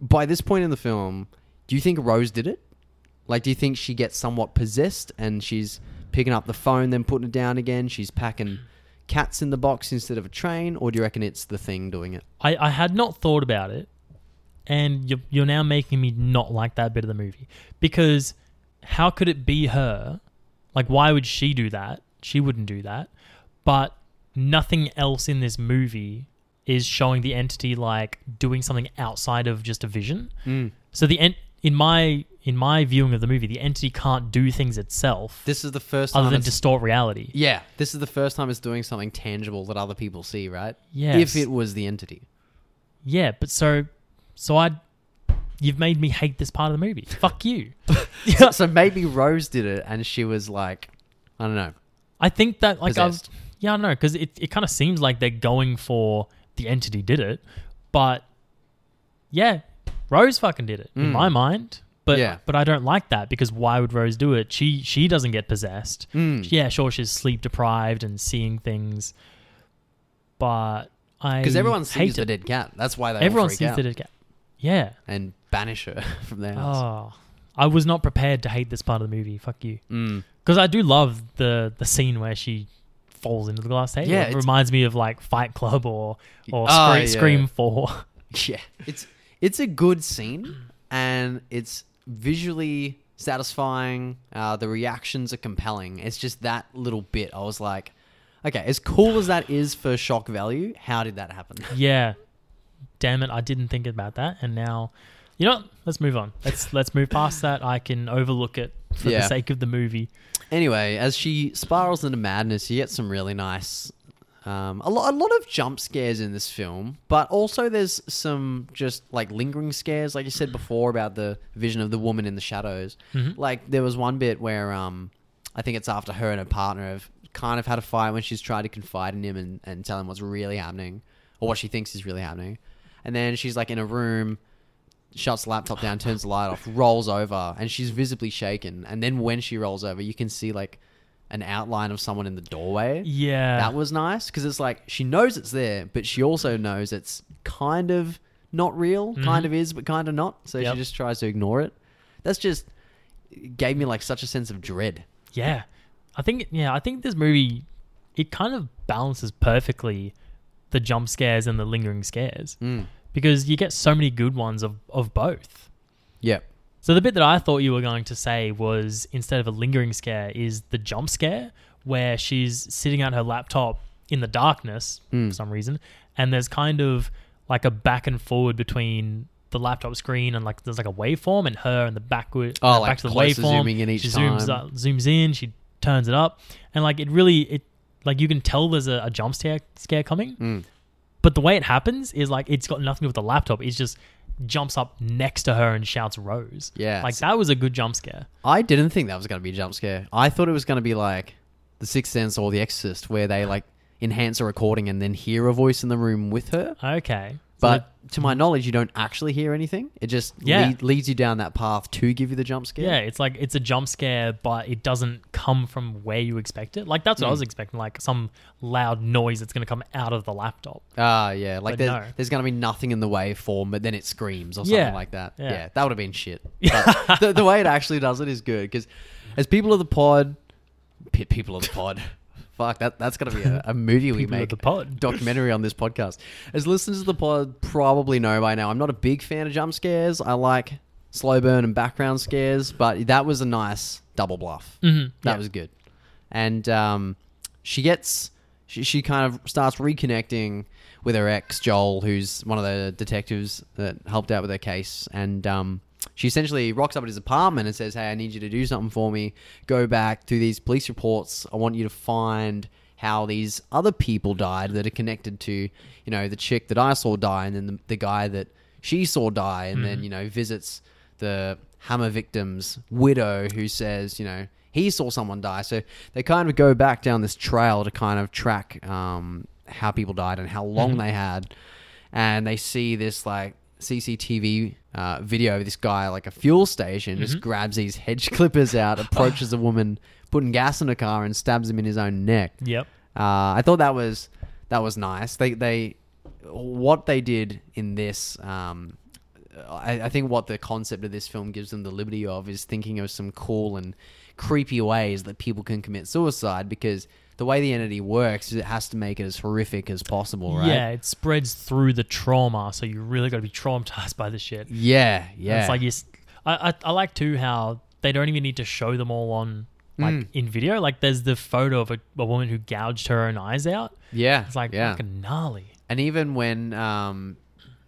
by this point in the film, do you think Rose did it? Like, do you think she gets somewhat possessed and she's picking up the phone, then putting it down again? She's packing cats in the box instead of a train? Or do you reckon it's the thing doing it? I, I had not thought about it, and you're, you're now making me not like that bit of the movie. Because how could it be her? Like, why would she do that? She wouldn't do that. But nothing else in this movie is showing the entity like doing something outside of just a vision. Mm. So the en- in my in my viewing of the movie, the entity can't do things itself This is the first time. other than it's- distort reality. yeah, this is the first time it's doing something tangible that other people see, right? Yes. If it was the entity. Yeah, but so so I you've made me hate this part of the movie. (laughs) Fuck you. So, (laughs) so maybe Rose did it, and she was like, I don't know. I think that like I've, Possessed. yeah, I know because it, it kind of seems like they're going for the entity did it, but yeah, Rose fucking did it in Mm. my mind. But Yeah. but I don't like that because why would Rose do it? She she doesn't get possessed. Mm. Yeah, sure, she's sleep deprived and seeing things, but I Because everyone sees the it. dead cat. That's why they Everyone sees out the dead cat. Yeah. and banish her (laughs) from their house. Oh, I was not prepared to hate this part of the movie. Fuck you. Mm. Because I do love the the scene where she falls into the glass table. Yeah, it reminds me of like Fight Club or or Oh, Scream, yeah. Scream Four. (laughs) Yeah, it's it's a good scene, and it's visually satisfying. Uh, the reactions are compelling. It's just that little bit. I was like, okay, as cool as that is for shock value, how did that happen? (laughs) yeah, damn it, I didn't think about that, and now, you know, what? let's move on. Let's let's move past that. I can overlook it for Yeah. the sake of the movie. Anyway, as she spirals into madness, you get some really nice. Um, a, lot, a lot of jump scares in this film, but also there's some just like lingering scares, like you said before about the vision of the woman in the shadows. Mhm. Like there was one bit where um, I think it's after her and her partner have kind of had a fight when she's tried to confide in him and, and tell him what's really happening or what she thinks is really happening, and then she's like in a room shuts the laptop down, turns the light off, rolls over, and she's visibly shaken. And then when she rolls over, you can see like an outline of someone in the doorway. Yeah, That was nice because it's like she knows it's there, but she also knows it's kind of not real, kind Mhm. of is, but kind of not. So Yep. she just tries to ignore it. That's just gave me like such a sense of dread. Yeah. I think yeah, I think this movie it kind of balances perfectly the jump scares and the lingering scares Mm. because you get so many good ones of of both. Yep. So the bit that I thought you were going to say was instead of a lingering scare is the jump scare where she's sitting at her laptop in the darkness Mm. for some reason and there's kind of like a back and forward between the laptop screen and like there's like a waveform and her and the backward Oh, uh, like back to the waveform zooming in each she zooms time. up, zooms in she turns it up and like it really it like you can tell there's a, a jump scare scare coming Mm. but the way it happens is like it's got nothing to do with the laptop. It's just jumps up next to her and shouts Rose. Yeah. Like that was a good jump scare. I didn't think that was going to be a jump scare. I thought it was going to be like The Sixth Sense or The Exorcist, where they like enhance a recording and then hear a voice in the room with her. Okay. But to my knowledge, you don't actually hear anything. It just Yeah. lead, leads you down that path to give you the jump scare. yeah, it's like it's a jump scare, but it doesn't come from where you expect it. Like that's what I was Mm. expecting, like some loud noise that's gonna come out of the laptop. Ah, yeah. Like But there's, no. there's going to be nothing in the waveform, but then it screams or something Yeah. like that. Yeah. Yeah, that would have been shit. (laughs) But the, the way it actually does it is good because as people of the pod, pe- people of the pod, fuck that. That's going to be a, a movie we (laughs) make. the pod. (laughs) documentary on this podcast. As listeners of the pod probably know by now, I'm not a big fan of jump scares. I like slow burn and background scares, but that was a nice double bluff. Mhm, That yeah. was good. And um, she gets, she, she kind of starts reconnecting with her ex, Joel, who's one of the detectives that helped out with her case. And um, she essentially rocks up at his apartment and says, Hey, I need you to do something for me. Go back through these police reports. I want you to find how these other people died that are connected to, you know, the chick that I saw die and then the, the guy that she saw die and then, you know, visits the hammer victim's widow who says, you know, he saw someone die. So they kind of go back down this trail to kind of track um, how people died and how long Mhm. they had. And they see this like CCTV uh, video of this guy like a fuel station just Mhm. grabs these hedge clippers out, approaches a woman putting gas in a car and stabs him in his own neck. Yep. Uh, I thought that was that was nice. They they what they did in this. Um, I, I think what the concept of this film gives them the liberty of is thinking of some cool and creepy ways that people can commit suicide because the way the entity works is it has to make it as horrific as possible, right? Yeah, it spreads through the trauma, so you really got to be traumatized (laughs) by the shit. Yeah, And yeah. It's like I, I I like too how they don't even need to show them all on like Mm. in video. Like there's the photo of a, a woman who gouged her own eyes out. yeah. It's like yeah. fucking gnarly. And even when um,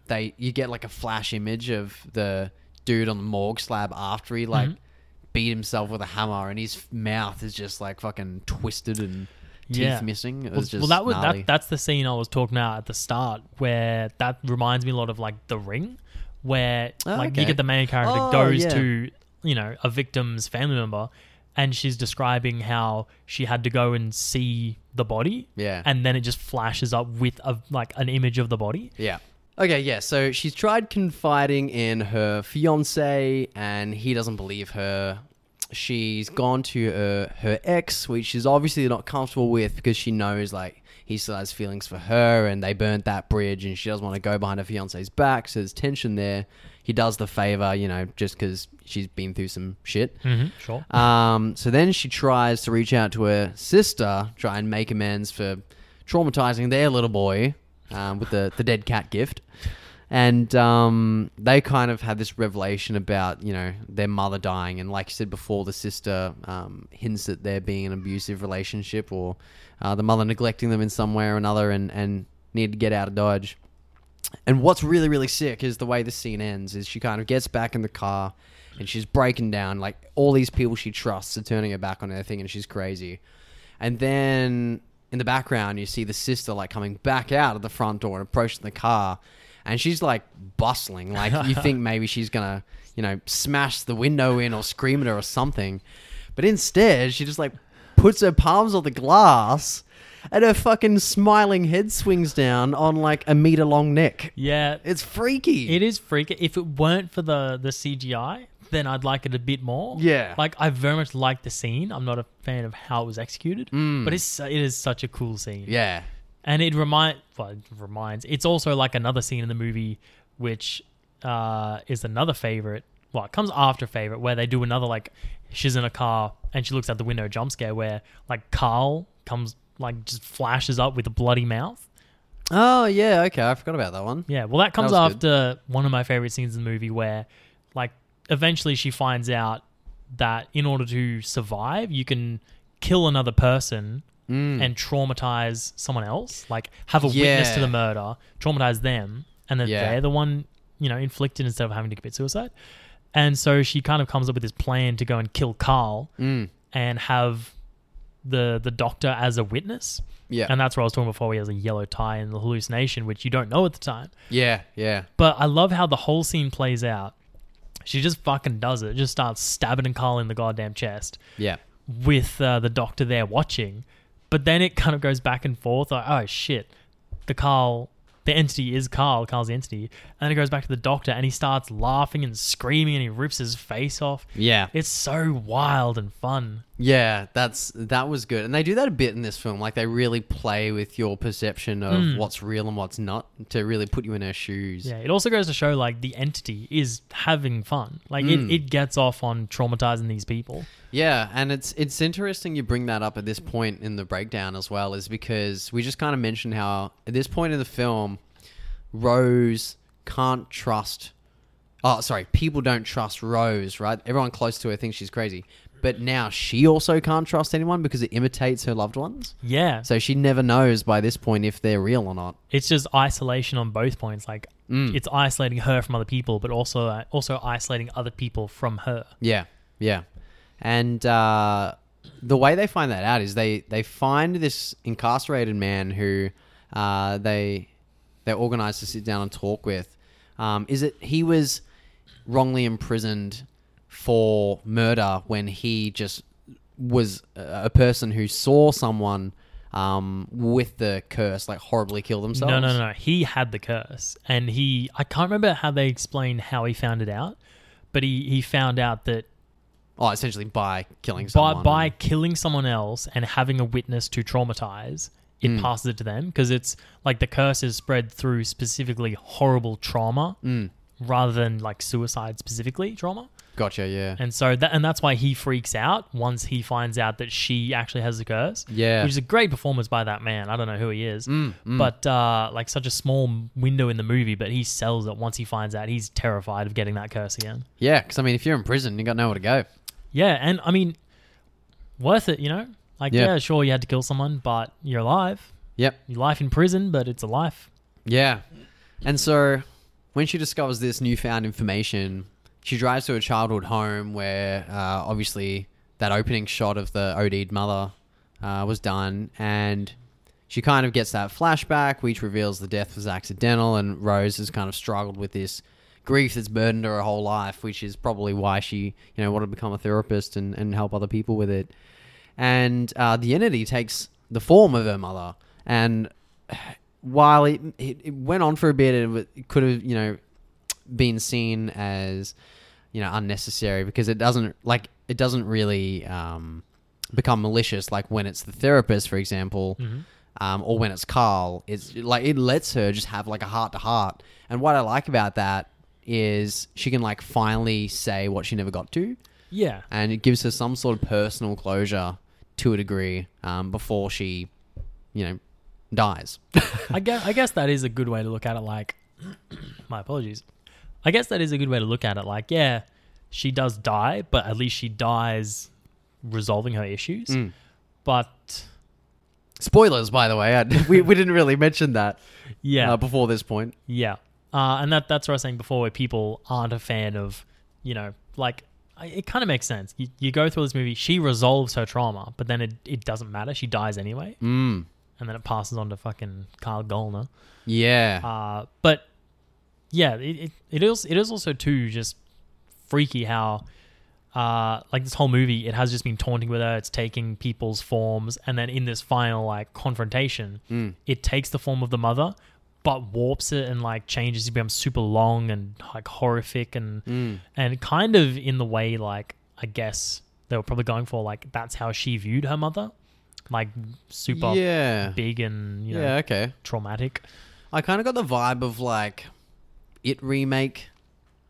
they you get like a flash image of the dude on the morgue slab after he like Mhm. beat himself with a hammer, and his mouth is just like fucking twisted and teeth Yeah. missing. It Well, was just well, that was gnarly. that. That's the scene I was talking about at the start, where that reminds me a lot of like The Ring, where Oh, like okay. you get the main character Oh, goes yeah. to you know a victim's family member, and she's describing how she had to go and see the body, yeah. and then it just flashes up with a like an image of the body. Yeah. Okay, yeah. So she's tried confiding in her fiance, and he doesn't believe her. She's gone to her, her ex, which she's obviously not comfortable with because she knows like he still has feelings for her, and they burnt that bridge, and she doesn't want to go behind her fiance's back. So there's tension there. He does the favor, you know, just because she's been through some shit. Mm-hmm. Sure. Um, so then she tries to reach out to her sister, try and make amends for traumatizing their little boy um, with the, the dead cat gift. And um, they kind of have this revelation about, you know, their mother dying. And like you said before, the sister um, hints at there being an abusive relationship or uh, the mother neglecting them in some way or another and, and need to get out of Dodge. And what's really, really sick is the way the scene ends is she kind of gets back in the car and she's breaking down. Like all these people she trusts are turning her back on her thing and she's crazy. And then in the background you see the sister like coming back out of the front door and approaching the car and she's like bustling. Like you (laughs) think maybe she's gonna, you know, smash the window in or scream at her or something. But instead she just like puts her palms on the glass and her fucking smiling head swings down on like a meter long neck. Yeah, It's freaky. It is freaky. If it weren't for the the CGI, then I'd like it a bit more. Yeah. like I very much like the scene. I'm not a fan of how it was executed, Mm. but it's it is such a cool scene. Yeah. And it remind well, it reminds. It's also like another scene in the movie, which uh, is another favorite. Well, it comes after favorite, where they do another like she's in a car and she looks out the window jump scare where like Carl comes like just flashes up with a bloody mouth. Oh yeah, okay. I forgot about that one. Yeah, well, that comes was after one of my favorite scenes in the movie where, like, eventually she finds out that in order to survive, you can kill another person Mm. and traumatize someone else. Like, have a witness to the murder, traumatize them, and then Yeah. they're the one, you know, inflicted instead of having to commit suicide. And so she kind of comes up with this plan to go and kill Carl Mm. and have the the doctor as a witness. Yeah. And that's what I was talking before. He has a yellow tie and the hallucination, which you don't know at the time. yeah. Yeah. But I love how the whole scene plays out. She just fucking does it. Just starts stabbing and Carl in the goddamn chest Yeah. with uh, the doctor there watching. But then it kind of goes back and forth. Like, oh shit, the Carl, the entity is Carl. Carl's the entity. And then it goes back to the doctor, and he starts laughing and screaming, and he rips his face off. Yeah. It's so wild and fun. Yeah, that's that was good, and they do that a bit in this film. Like they really play with your perception of Mm. what's real and what's not to really put you in her shoes. Yeah, it also goes to show like the entity is having fun. Like it, it gets off on traumatizing these people. Yeah, and it's it's interesting you bring that up at this point in the breakdown as well, is because we just kind of mentioned how at this point in the film, Rose can't trust. Oh, sorry, people don't trust Rose, right? Everyone close to her thinks she's crazy, but now she also can't trust anyone because it imitates her loved ones. Yeah. So she never knows by this point if they're real or not. it's just isolation on both points. Like Mm. it's isolating her from other people, but also uh, also isolating other people from her. Yeah, yeah. And uh, the way they find that out is they they find this incarcerated man who uh, they they organize to sit down and talk with. Um, is it he was wrongly imprisoned for murder when he just was a person who saw someone um, with the curse like horribly kill themselves? No, no, no. He had the curse, and he I can't remember how they explain how he found it out, but he he found out that Oh, essentially by killing by someone. by killing someone else and having a witness to traumatize. It Mm. passes it to them because it's like the curse is spread through specifically horrible trauma Mm, rather than like suicide specifically trauma. gotcha. Yeah. And so that and that's why he freaks out once he finds out that she actually has the curse. Yeah. Which is a great performance by that man. I don't know who he is. Mm, mm. But uh, like such a small window in the movie, but he sells it once he finds out he's terrified of getting that curse again. Yeah, because I mean, if you're in prison, you got nowhere to go. Yeah, and I mean, worth it, you know? Like, Yeah. yeah. sure, you had to kill someone, but you're alive. Yep. Your life in prison, but it's a life. Yeah. And so when she discovers this newfound information, she drives to her childhood home where uh, obviously that opening shot of the OD'd mother uh, was done. And she kind of gets that flashback, which reveals the death was accidental. And Rose has kind of struggled with this grief that's burdened her whole life, which is probably why she, you know, wanted to become a therapist and, and help other people with it. And uh, the entity takes the form of her mother. And while it, it, it went on for a bit, and it could have, you know, been seen as, you know, unnecessary because it doesn't, like, it doesn't really um, become malicious like when it's the therapist, for example Mm-hmm. um, or when it's Carl, it's like it lets her just have like a heart to heart. And what I like about that is she can like finally say what she never got to, Yeah. and it gives her some sort of personal closure to a degree um, before she, you know, dies. (laughs) I guess I guess that is a good way to look at it. Like, (coughs) my apologies. I guess that is a good way to look at it. Like, yeah, she does die, but at least she dies resolving her issues. Mm. But Spoilers, by the way, I, (laughs) we we didn't really mention that yeah, uh, before this point. yeah, uh, and that that's what I was saying before, where people aren't a fan of, you know, like it kind of makes sense. You, you go through this movie, she resolves her trauma, but then it, it doesn't matter. She dies anyway, Mm. and then it passes on to fucking Kyle Gallner. Yeah. Uh, but yeah, it, it, it is it is also too just freaky how uh, like this whole movie it has just been taunting with her. It's taking people's forms, and then in this final like confrontation, Mm. it takes the form of the mother, but warps it and like changes to become super long and like horrific and Mm. and kind of in the way like I guess they were probably going for like that's how she viewed her mother, like super Yeah. big and you know Yeah. Okay. traumatic. I kind of got the vibe of like it remake.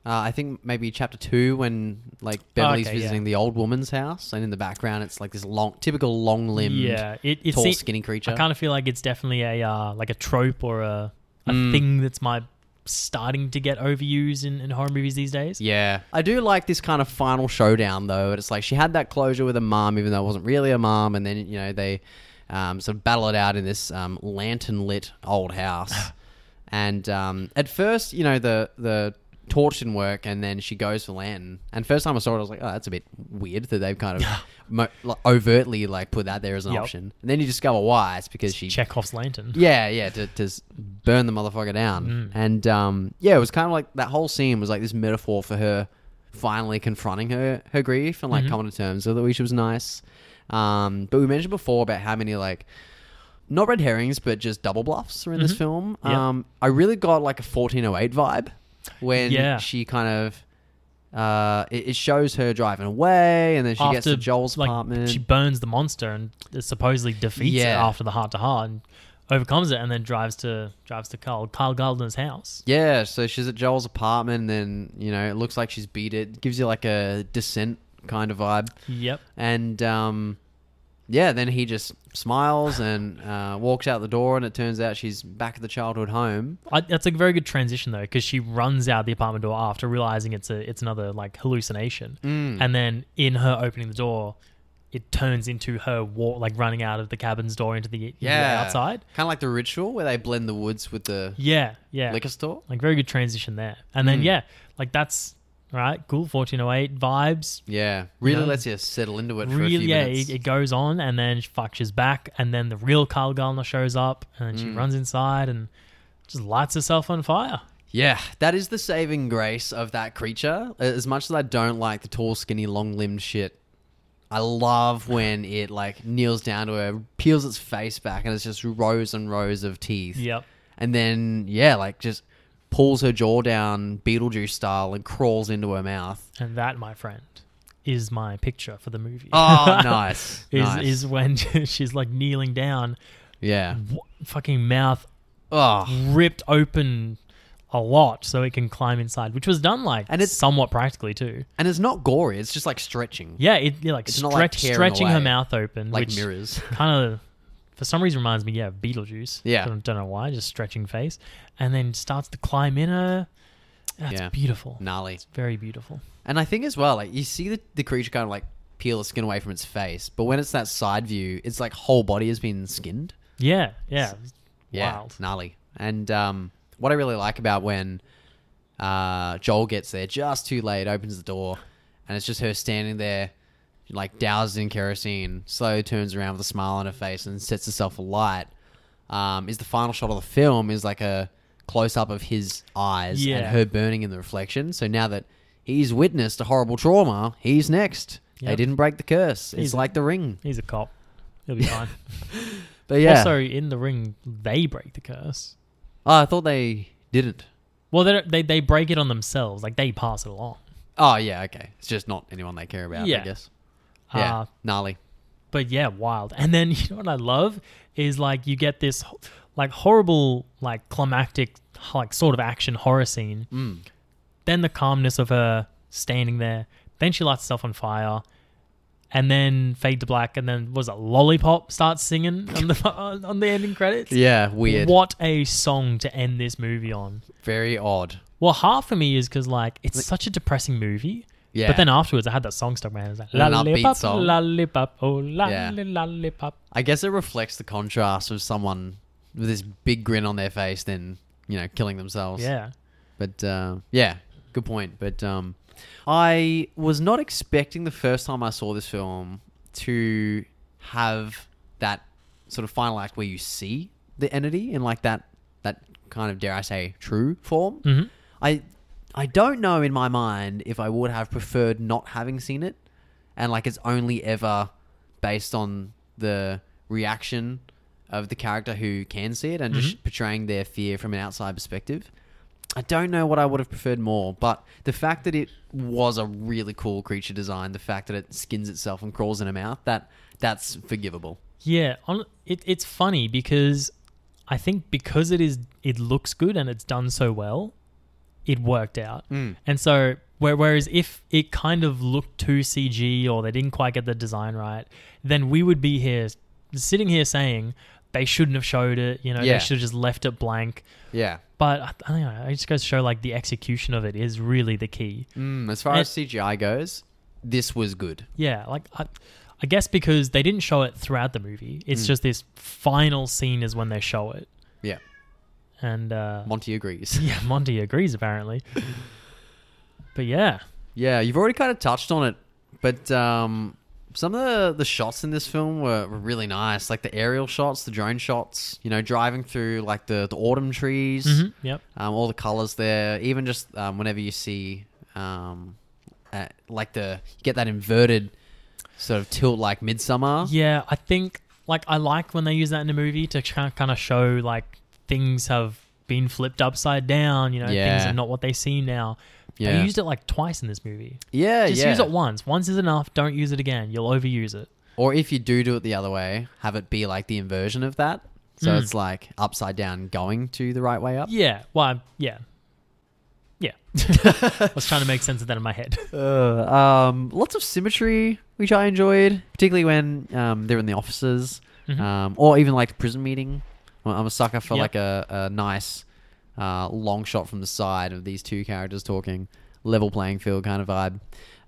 Uh, I think maybe chapter two when like Beverly's Oh, okay, yeah. visiting the old woman's house, and in the background it's like this long, typical long limbed, Yeah, it, it tall, seems, skinny creature. I kind of feel like it's definitely a uh, like a trope or a a Mm. thing that's my starting to get overused in, in horror movies these days. yeah, I do like this kind of final showdown though. It's like she had that closure with her mom, even though it wasn't really a mom, and then you know they um, sort of battle it out in this um, lantern lit old house. (sighs) and um, at first, you know the the torch didn't work, and then she goes for lantern. And first time I saw it, I was like, oh, that's a bit weird that they've kind of mo- like, overtly like put that there as an Yep. option. And then you discover why it's because she Chekhov's lantern. (laughs) yeah, yeah, to, to s- burn the motherfucker down. Mm. And um, yeah, it was kind of like that whole scene was like this metaphor for her finally confronting her her grief and like Mhm. coming to terms with it, which was nice. Um, but we mentioned before about how many like not red herrings, but just double bluffs are in this Mhm. film. Yeah. Um, I really got like a 1408 vibe when Yeah. she kind of. Uh, it, it shows her driving away, and then she gets to Joel's like, apartment. she burns the monster and supposedly defeats it Yeah. after the heart to heart and overcomes it, and then drives to drives to Carl Kyle Gallner's house. Yeah, so she's at Joel's apartment, and then you know it looks like she's beat it. Gives you like a descent kind of vibe, Yep. and um, yeah, then he just smiles and uh, walks out the door, and it turns out she's back at the childhood home. I, that's a very good transition though, because she runs out the apartment door after realizing it's a it's another like hallucination, Mm. and then in her opening the door, it turns into her walk like running out of the cabin's door into the, into the Yeah. outside. kind of like the ritual where they blend the woods with the Yeah, yeah, liquor store. like very good transition there. And then Mm. yeah, like that's right, cool. Fourteen oh eight vibes. Yeah, really Yeah. lets you settle into it for a Really, few yeah, minutes. it, it goes on, and then she- fuck, she's back, and then the real Kyle Gallner shows up, and then she Mm. runs inside and just lights herself on fire. Yeah, that is the saving grace of that creature. As much as I don't like the tall, skinny, long-limbed shit, I love when it like kneels down to her, peels its face back, and it's just rows and rows of teeth. Yep. And then yeah, like just pulls her jaw down, Beetlejuice style, and crawls into her mouth. And that, my friend, is my picture for the movie. Oh, (laughs) nice. is nice. is when (laughs) she's like kneeling down, yeah. w- fucking mouth Oh, ripped open a lot so it can climb inside, which was done like And it's- somewhat practically too. and it's not gory. It's just like stretching, Yeah, it yeah, like, It's not like stretching her mouth open, like mirrors. kind of for some reason reminds me yeah of Beetlejuice. Yeah. don't, don't know why, just stretching face, and then starts to climb in her. That's Yeah. beautiful. Gnarly. It's very beautiful. And I think as well, like you see the, the creature kind of like peel the skin away from its face, but when it's that side view, its like whole body has been skinned. Yeah, yeah, Yeah, wild. gnarly. And um, what I really like about when uh, Joel gets there just too late, opens the door, and it's just her standing there, like doused in kerosene, slowly turns around with a smile on her face and sets herself alight. Um, is the final shot of the film is like a close up of his eyes and her burning in the reflection. So now that he's witnessed a horrible trauma, he's next. They Yep. didn't break the curse. It's He's- like the ring. He's a cop. He'll be (laughs) fine. But yeah, Also, in the ring, they break the curse. oh, I thought they didn't. Well, they, don't- they they break it on themselves. Like they pass it along. Oh yeah, okay. It's just not anyone they care about. I Yeah. guess. Yeah, Uh, gnarly. but yeah, wild. And then (laughs) you know what I love is like you get this like horrible like climactic like sort of action horror scene. Mm. Then the calmness of her standing there. Then she lights herself on fire. And then fade to black, and then was it Lollipop starts singing on the (laughs) on the ending credits. Yeah, weird. What a song to end this movie on. Very odd. Well, half of me is because like it's such a depressing movie. Yeah. But then afterwards, I had that song stuck in my head. It was like, And an upbeat lollipop, song. lollipop, oh Yeah. lollipop. I guess it reflects the contrast of someone with this big grin on their face, then you know, killing themselves. Yeah. But uh, yeah, good point. But um, I was not expecting the first time I saw this film to have that sort of final act where you see the entity in like that that kind of dare I say true form. hmm I I don't know in my mind if I would have preferred not having seen it, and like it's only ever based on the reaction of the character who can see it and just mm-hmm. portraying their fear from an outside perspective. I don't know what I would have preferred more, but the fact that it was a really cool creature design, the fact that it skins itself and crawls in a mouth, that that's forgivable. Yeah. On, it, it's funny because I think because it is it looks good and it's done so well, it worked out. Mm. And so where, whereas if it kind of looked too CG or they didn't quite get the design right, then we would be here sitting here saying they shouldn't have showed it. You know, Yeah. they should have just left it blank. Yeah. But I, I don't know. It just goes to show like the execution of it is really the key. Mm, as far And- as CGI goes, this was good. Yeah, like I, I guess because they didn't show it throughout the movie. It's Mm. just this final scene is when they show it. And uh, Monty agrees. (laughs) yeah, Monty agrees apparently. but yeah, Yeah, you've already kind of touched on it, but um, some of the, the shots in this film were, were really nice. Like the aerial shots, the drone shots, you know, driving through like the, the autumn trees, Mhm, yep, um, all the colors there. Even just um, whenever you see um, uh, like the, you get that inverted sort of tilt like Midsommar. yeah. I think like I like when they use that in a movie to kind of show like things have been flipped upside down. You know, things are not what they seem now. Yeah. They used it like twice in this movie. Yeah, Just yeah. use it once. Once is enough. Don't use it again. You'll overuse it. Or if you do do it the other way, have it be like the inversion of that. So Mm. it's like upside down going to the right way up. Yeah. Well, yeah. Yeah. (laughs) I was trying to make sense of that in my head. (laughs) Uh, um, lots of symmetry, which I enjoyed, particularly when um, they're in the offices, Mhm. um, or even like prison meeting. Well, I'm a sucker for Yep. like a, a nice uh, long shot from the side of these two characters talking, level playing field kind of vibe.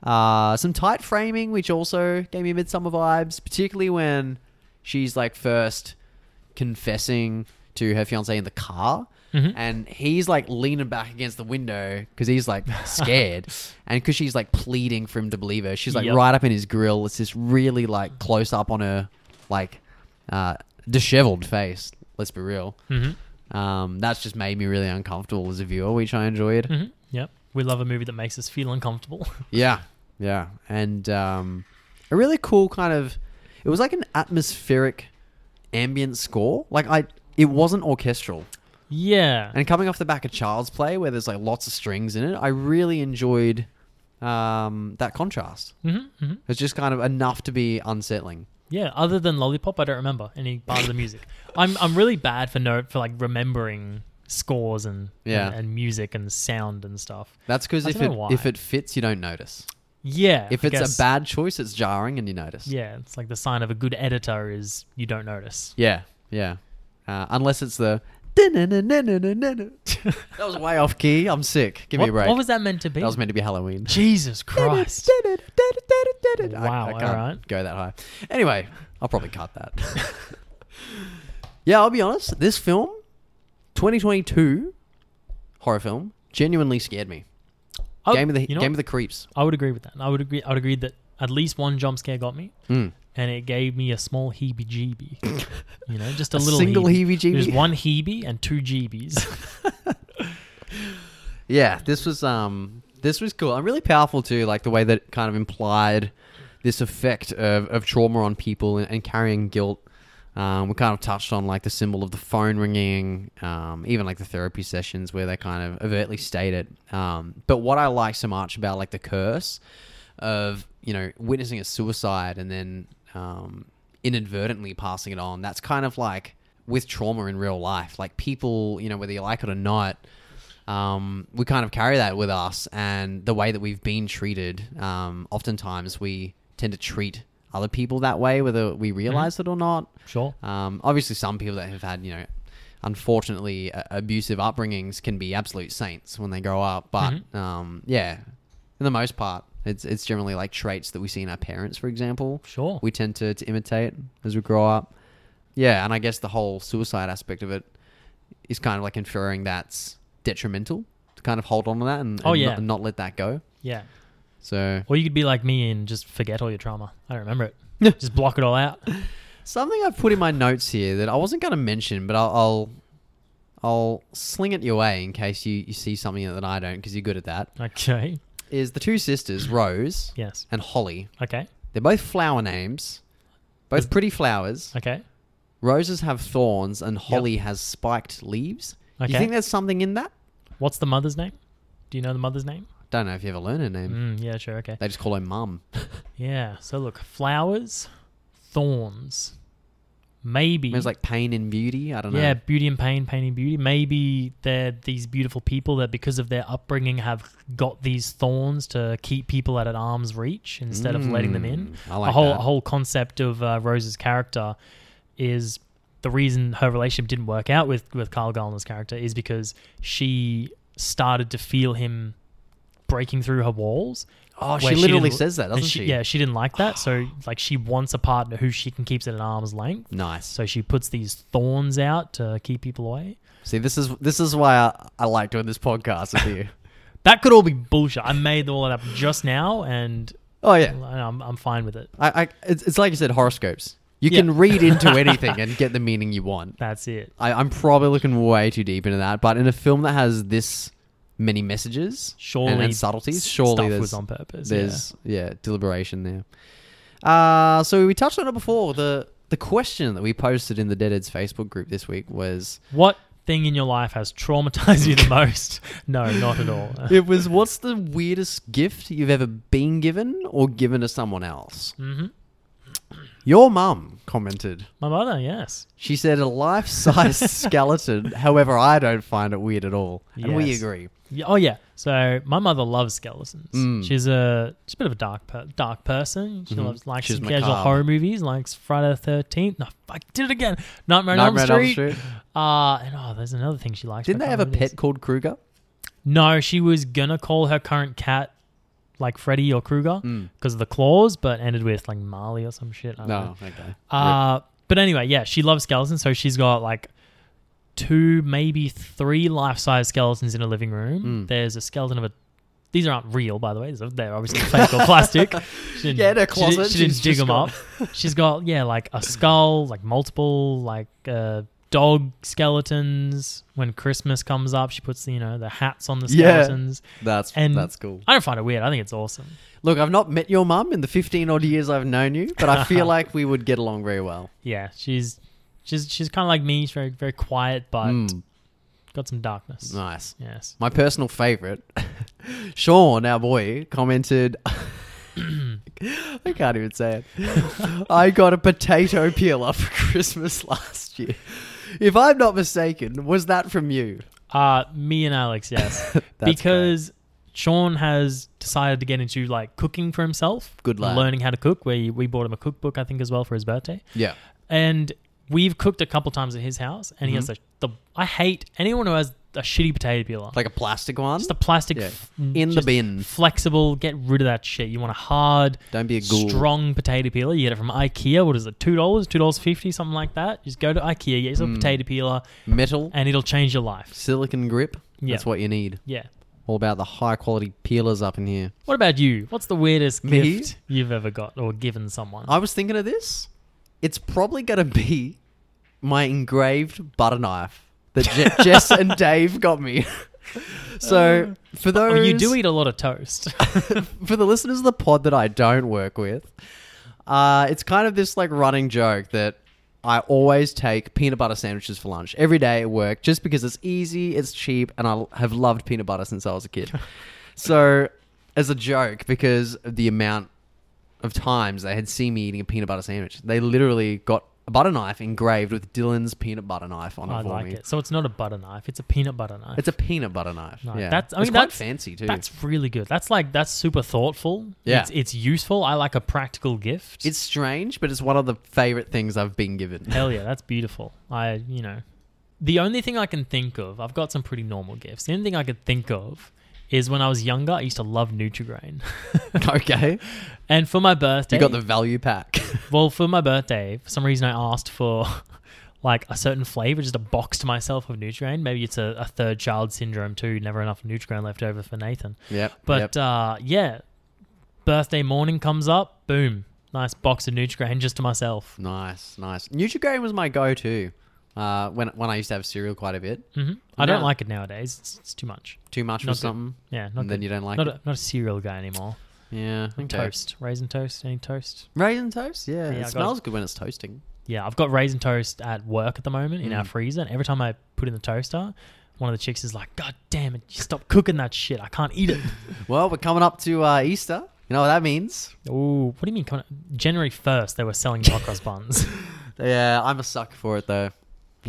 Uh, some tight framing, which also gave me Midsommar vibes, particularly when she's like first confessing to her fiance in the car. Mhm. And he's like leaning back against the window because he's like (laughs) scared, and because she's like pleading for him to believe her, she's like Yep. right up in his grill. It's this really like close up on her, like uh, disheveled face. Let's be real. Mhm. Um, that's just made me really uncomfortable as a viewer, which I enjoyed. Mhm. Yep. We love a movie that makes us feel uncomfortable. (laughs) Yeah, yeah, and um, a really cool kind of. It was like an atmospheric, ambient score. Like I, it wasn't orchestral. yeah. And coming off the back of Child's Play, where there's like lots of strings in it, I really enjoyed um, that contrast. hmm hmm It's just kind of enough to be unsettling. Yeah. Other than Lollipop, I don't remember any part of the music. (laughs) I'm I'm really bad for no for like remembering scores and Yeah. and, and music and sound and stuff. That's because I if don't it know why. if it fits, you don't notice. Yeah. If I it's guess- a bad choice, it's jarring and you notice. Yeah, it's like the sign of a good editor is you don't notice. yeah, yeah. Uh, unless it's the. That was way off key. I'm sick. Give me a break. what was that meant to be? that was meant to be Halloween. Jesus (laughs) Christ. I- Wow, I, can't alright. go that high. Anyway, I'll probably cut that. (laughs) yeah, I'll be honest. This film 2022 horror film genuinely scared me. Oh, Game of the you know Game what? of the Creeps. I would agree with that. I would agree. I would agree that at least one jump scare got me, Mm. And it gave me a small heebie-jeebie. you know, just (laughs) a, A little single heebie. heebie-jeebie? There's one heebie and two jeebies. (laughs) Yeah, this was um this was cool and really powerful too, like the way that it kind of implied this effect of, of trauma on people and, and carrying guilt. Um, we kind of touched on like the symbol of the phone ringing, um, even like the therapy sessions where they kind of overtly state it. Um, but what I like so much about like the curse of you know witnessing a suicide and then um, inadvertently passing it on, that's kind of like with trauma in real life. Like people, you know, whether you like it or not, um, we kind of carry that with us, and the way that we've been treated. Um, oftentimes, we tend to treat other people that way, whether we realize it or not. sure. Um, obviously, some people that have had, you know, unfortunately uh, abusive upbringings can be absolute saints when they grow up. But um, yeah, for the most part, it's it's generally like traits that we see in our parents, for example. Sure. We tend to, to imitate as we grow up. Yeah, and I guess the whole suicide aspect of it is kind of like inferring that's detrimental to kind of hold on to that and, Oh, yeah. not, not let that go. yeah. So Or you could be like me and just forget all your trauma. I don't remember it. just block it all out. (laughs) Something I've put in my notes here that I wasn't going to mention, but I'll, I'll I'll sling it your way in case you, you see something that I don't, because you're good at that. Okay. Is the two sisters (clears throat) Rose Yes. and Holly? Okay. They're both flower names, both pretty flowers. Okay. Roses have thorns, and Holly has spiked leaves. Do Okay. you think there's something in that? What's the mother's name? Do you know the mother's name? Don't know if you ever learn her name. Mm, yeah, sure. Okay. They just call her Mum. (laughs) Yeah. So look, flowers, thorns, maybe. It's like pain and beauty. I don't know. yeah, beauty and pain, pain and beauty. Maybe they're these beautiful people that, because of their upbringing, have got these thorns to keep people at an arm's reach instead of letting them in. Mm, I like a whole that. a whole concept of uh, Rose's character is the reason her relationship didn't work out with with Kyle Gallner's character is because she started to feel him breaking through her walls. Oh, she literally says that, doesn't she? Yeah, she didn't like that. So (gasps) like she wants a partner who she can keep at an arm's length. Nice. So she puts these thorns out to keep people away. See, this is this is why I, I like doing this podcast with you. (laughs) That could all be bullshit. I made all that up just now, and Oh yeah, I'm, I'm fine with it. I, I it's, it's like you said, horoscopes. You Yeah. can (laughs) read into (laughs) anything and get the meaning you want. That's it. I, I'm probably looking way too deep into that, but in a film that has this many messages Surely and, and subtleties, surely stuff there's was on purpose. there's yeah. deliberation there. Uh, so we touched on it before. The the question that we posted in the Deadheads Facebook group this week was. What thing in your life has traumatized you the (laughs) most? No, not at all. (laughs) it was what's the weirdest gift you've ever been given or given to someone else? hmm Your mum commented. My mother, yes. She said a life size (laughs) skeleton. However, I don't find it weird at all, and we Yes. agree. Yeah, oh yeah. So my mother loves skeletons. Mm. She's a she's a bit of a dark per, dark person. She Mhm. loves likes She's some casual macabre. horror movies, likes Friday the Thirteenth. No, I did it again. Nightmare Nightmare on Elm Street. Uh, and oh, there's another thing she likes. Didn't but I they have a remember what it pet is. called Krueger? No, she was gonna call her current cat like Freddy or Krueger because of the claws, but ended with like Marley or some shit. I don't know. No, okay. Uh, but anyway, yeah, she loves skeletons, so she's got like two, maybe three life-size skeletons in her living room. Mm. There's a skeleton of a. These aren't real, by the way. They're obviously fake or plastic. (laughs) She didn't, Yeah, in her she didn't- closet, She, didn't dig just them got- up. She's got yeah, like a skull, like multiple, like uh, dog skeletons. When Christmas comes up, she puts the, you know the hats on the Yeah. skeletons. That's And- that's cool. I don't find it weird. I think it's awesome. Look, I've not met your mum in the 15 odd years I've known you, but I (laughs) feel like we would get along very well. Yeah, she's she's she's kind of like me. She's very very quiet, but Mm, got some darkness. nice. Yes. My personal favorite, (laughs) Sean, our boy, commented. (laughs) I can't even say it. I got a potato peeler for Christmas last year. If I'm not mistaken, was that from you? Uh me and Alex, (laughs) yes, because Sean has decided to get into like cooking for himself. Good lad. Learning how to cook. We we bought him a cookbook, I think, as well for his birthday. Yeah. And we've cooked a couple times at his house, and he has the, the. I hate anyone who has a shitty potato peeler. Like a plastic one. just a plastic Yeah. f- In the just bin. flexible. Get rid of that shit. You want a hard, Don't be a ghoul. strong potato peeler. You get it from IKEA. What is it? Two dollars, two dollars fifty, something like that. Just go to IKEA, get yourself a Mm. potato peeler, Metal, and it'll change your life. silicon grip. Yeah. That's what you need. Yeah. All about the high quality peelers up in here. What about you? What's the weirdest Me? gift you've ever got or given someone? I was thinking of this. It's probably going to be my engraved butter knife that Je- Jess and Dave got me. (laughs) so for those you do eat a lot of toast. (laughs) for the listeners of the pod that I don't work with, uh, it's kind of this like running joke that I always take peanut butter sandwiches for lunch every day at work just because it's easy, it's cheap, and I have loved peanut butter since I was a kid. (laughs) so, as a joke, because of the amount of times they had seen me eating a peanut butter sandwich, they literally got a butter knife engraved with Dylan's peanut butter knife on it I for like me. it. So it's not a butter knife; it's a peanut butter knife. It's a peanut butter knife. No, yeah, that's- I it's mean, quite that's- fancy too. That's really good. That's like that's super thoughtful. Yeah. it's, it's useful. I like a practical gift. It's strange, but it's one of the favorite things I've been given. (laughs) hell yeah, that's beautiful. I you know, the only thing I can think of, I've got some pretty normal gifts. The only thing I could think of is when I was younger, I used to love Nutrigrain, (laughs) okay, and for my birthday, you got the value pack. (laughs) Well, for my birthday, for some reason I asked for (laughs) like a certain flavor, just a box to myself of Nutrigrain. Maybe it's a, a third child syndrome too, never enough Nutrigrain left over for Nathan. yep, But yep. uh, yeah, birthday morning comes up, boom, nice box of Nutrigrain just to myself. nice, nice. Nutrigrain was my go-to uh, when when I used to have cereal quite a bit. hmm I don't like it nowadays. It's, it's too much. Too much Not for good. something, Yeah, not and then good. you don't like not it. a, not a cereal guy anymore. yeah, okay. Toast, raisin toast, any toast? Raisin toast. Yeah, I it got smells good when it's toasting. Yeah, I've got raisin toast at work at the moment in our Mm. freezer, and every time I put in the toaster, one of the chicks is like, "God damn it, you stop cooking that shit! I can't eat it." (laughs) Well, we're coming up to uh, Easter. You know what that means? Ooh, what do you mean? coming- January first, they were selling hot cross buns. (laughs) Yeah, I'm a sucker for it though.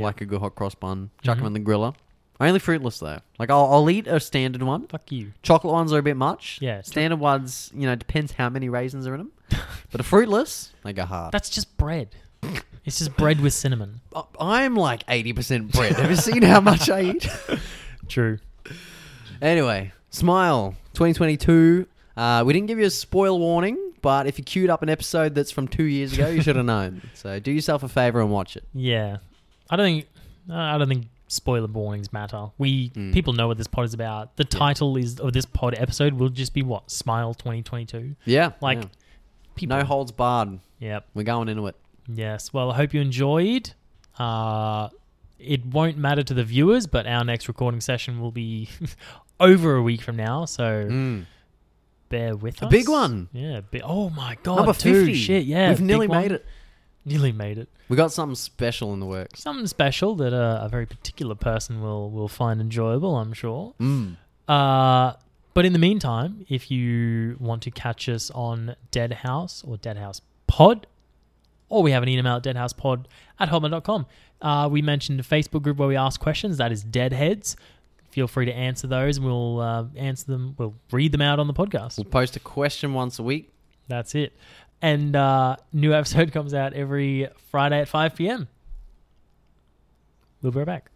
Like a good hot cross bun. Chuck them Mhm. in the griller. Only fruitless though. Like I'll, I'll eat a standard one. Fuck you. Chocolate ones are a bit much. Yeah, Standard ones, you know, depends how many raisins are in them. (laughs) but a fruitless, they go hard. That's just bread. It's just bread with cinnamon. (laughs) I- I'm like 80% bread. Have you seen how much I eat? (laughs) True. Anyway, Smile 2022. Uh, we didn't give you a spoil warning, but if you queued up an episode that's from two years ago, you should have known. So do yourself a favor and watch it. Yeah, I don't think I don't think spoiler warnings matter. We Mm. people know what this pod is about. The Yeah. title is of this pod episode will just be what Smile 2022. Yeah. Like yeah. people. no holds barred. Yep. We're going into it. Yes. Well, I hope you enjoyed. Uh, it won't matter to the viewers, but our next recording session will be (laughs) over a week from now. So Mm. bear with A us. A big one. Yeah. Bi- oh my god. Number dude, 50. Shit. Yeah. We've nearly one. made it. Nearly made it. We got something special in the works. Something special that uh, a very particular person will will find enjoyable. I'm sure. Mm. Uh, but in the meantime, if you want to catch us on Dead House or Dead House Pod, or we have an email at deadhousepod at hotmail.com. Uh, we mentioned a Facebook group where we ask questions. That is Deadheads. Feel free to answer those and we'll uh, answer them. We'll read them out on the podcast. We'll post a question once a week. That's it. And uh, new episode (laughs) comes out every Friday at 5 p.m. We'll be right back.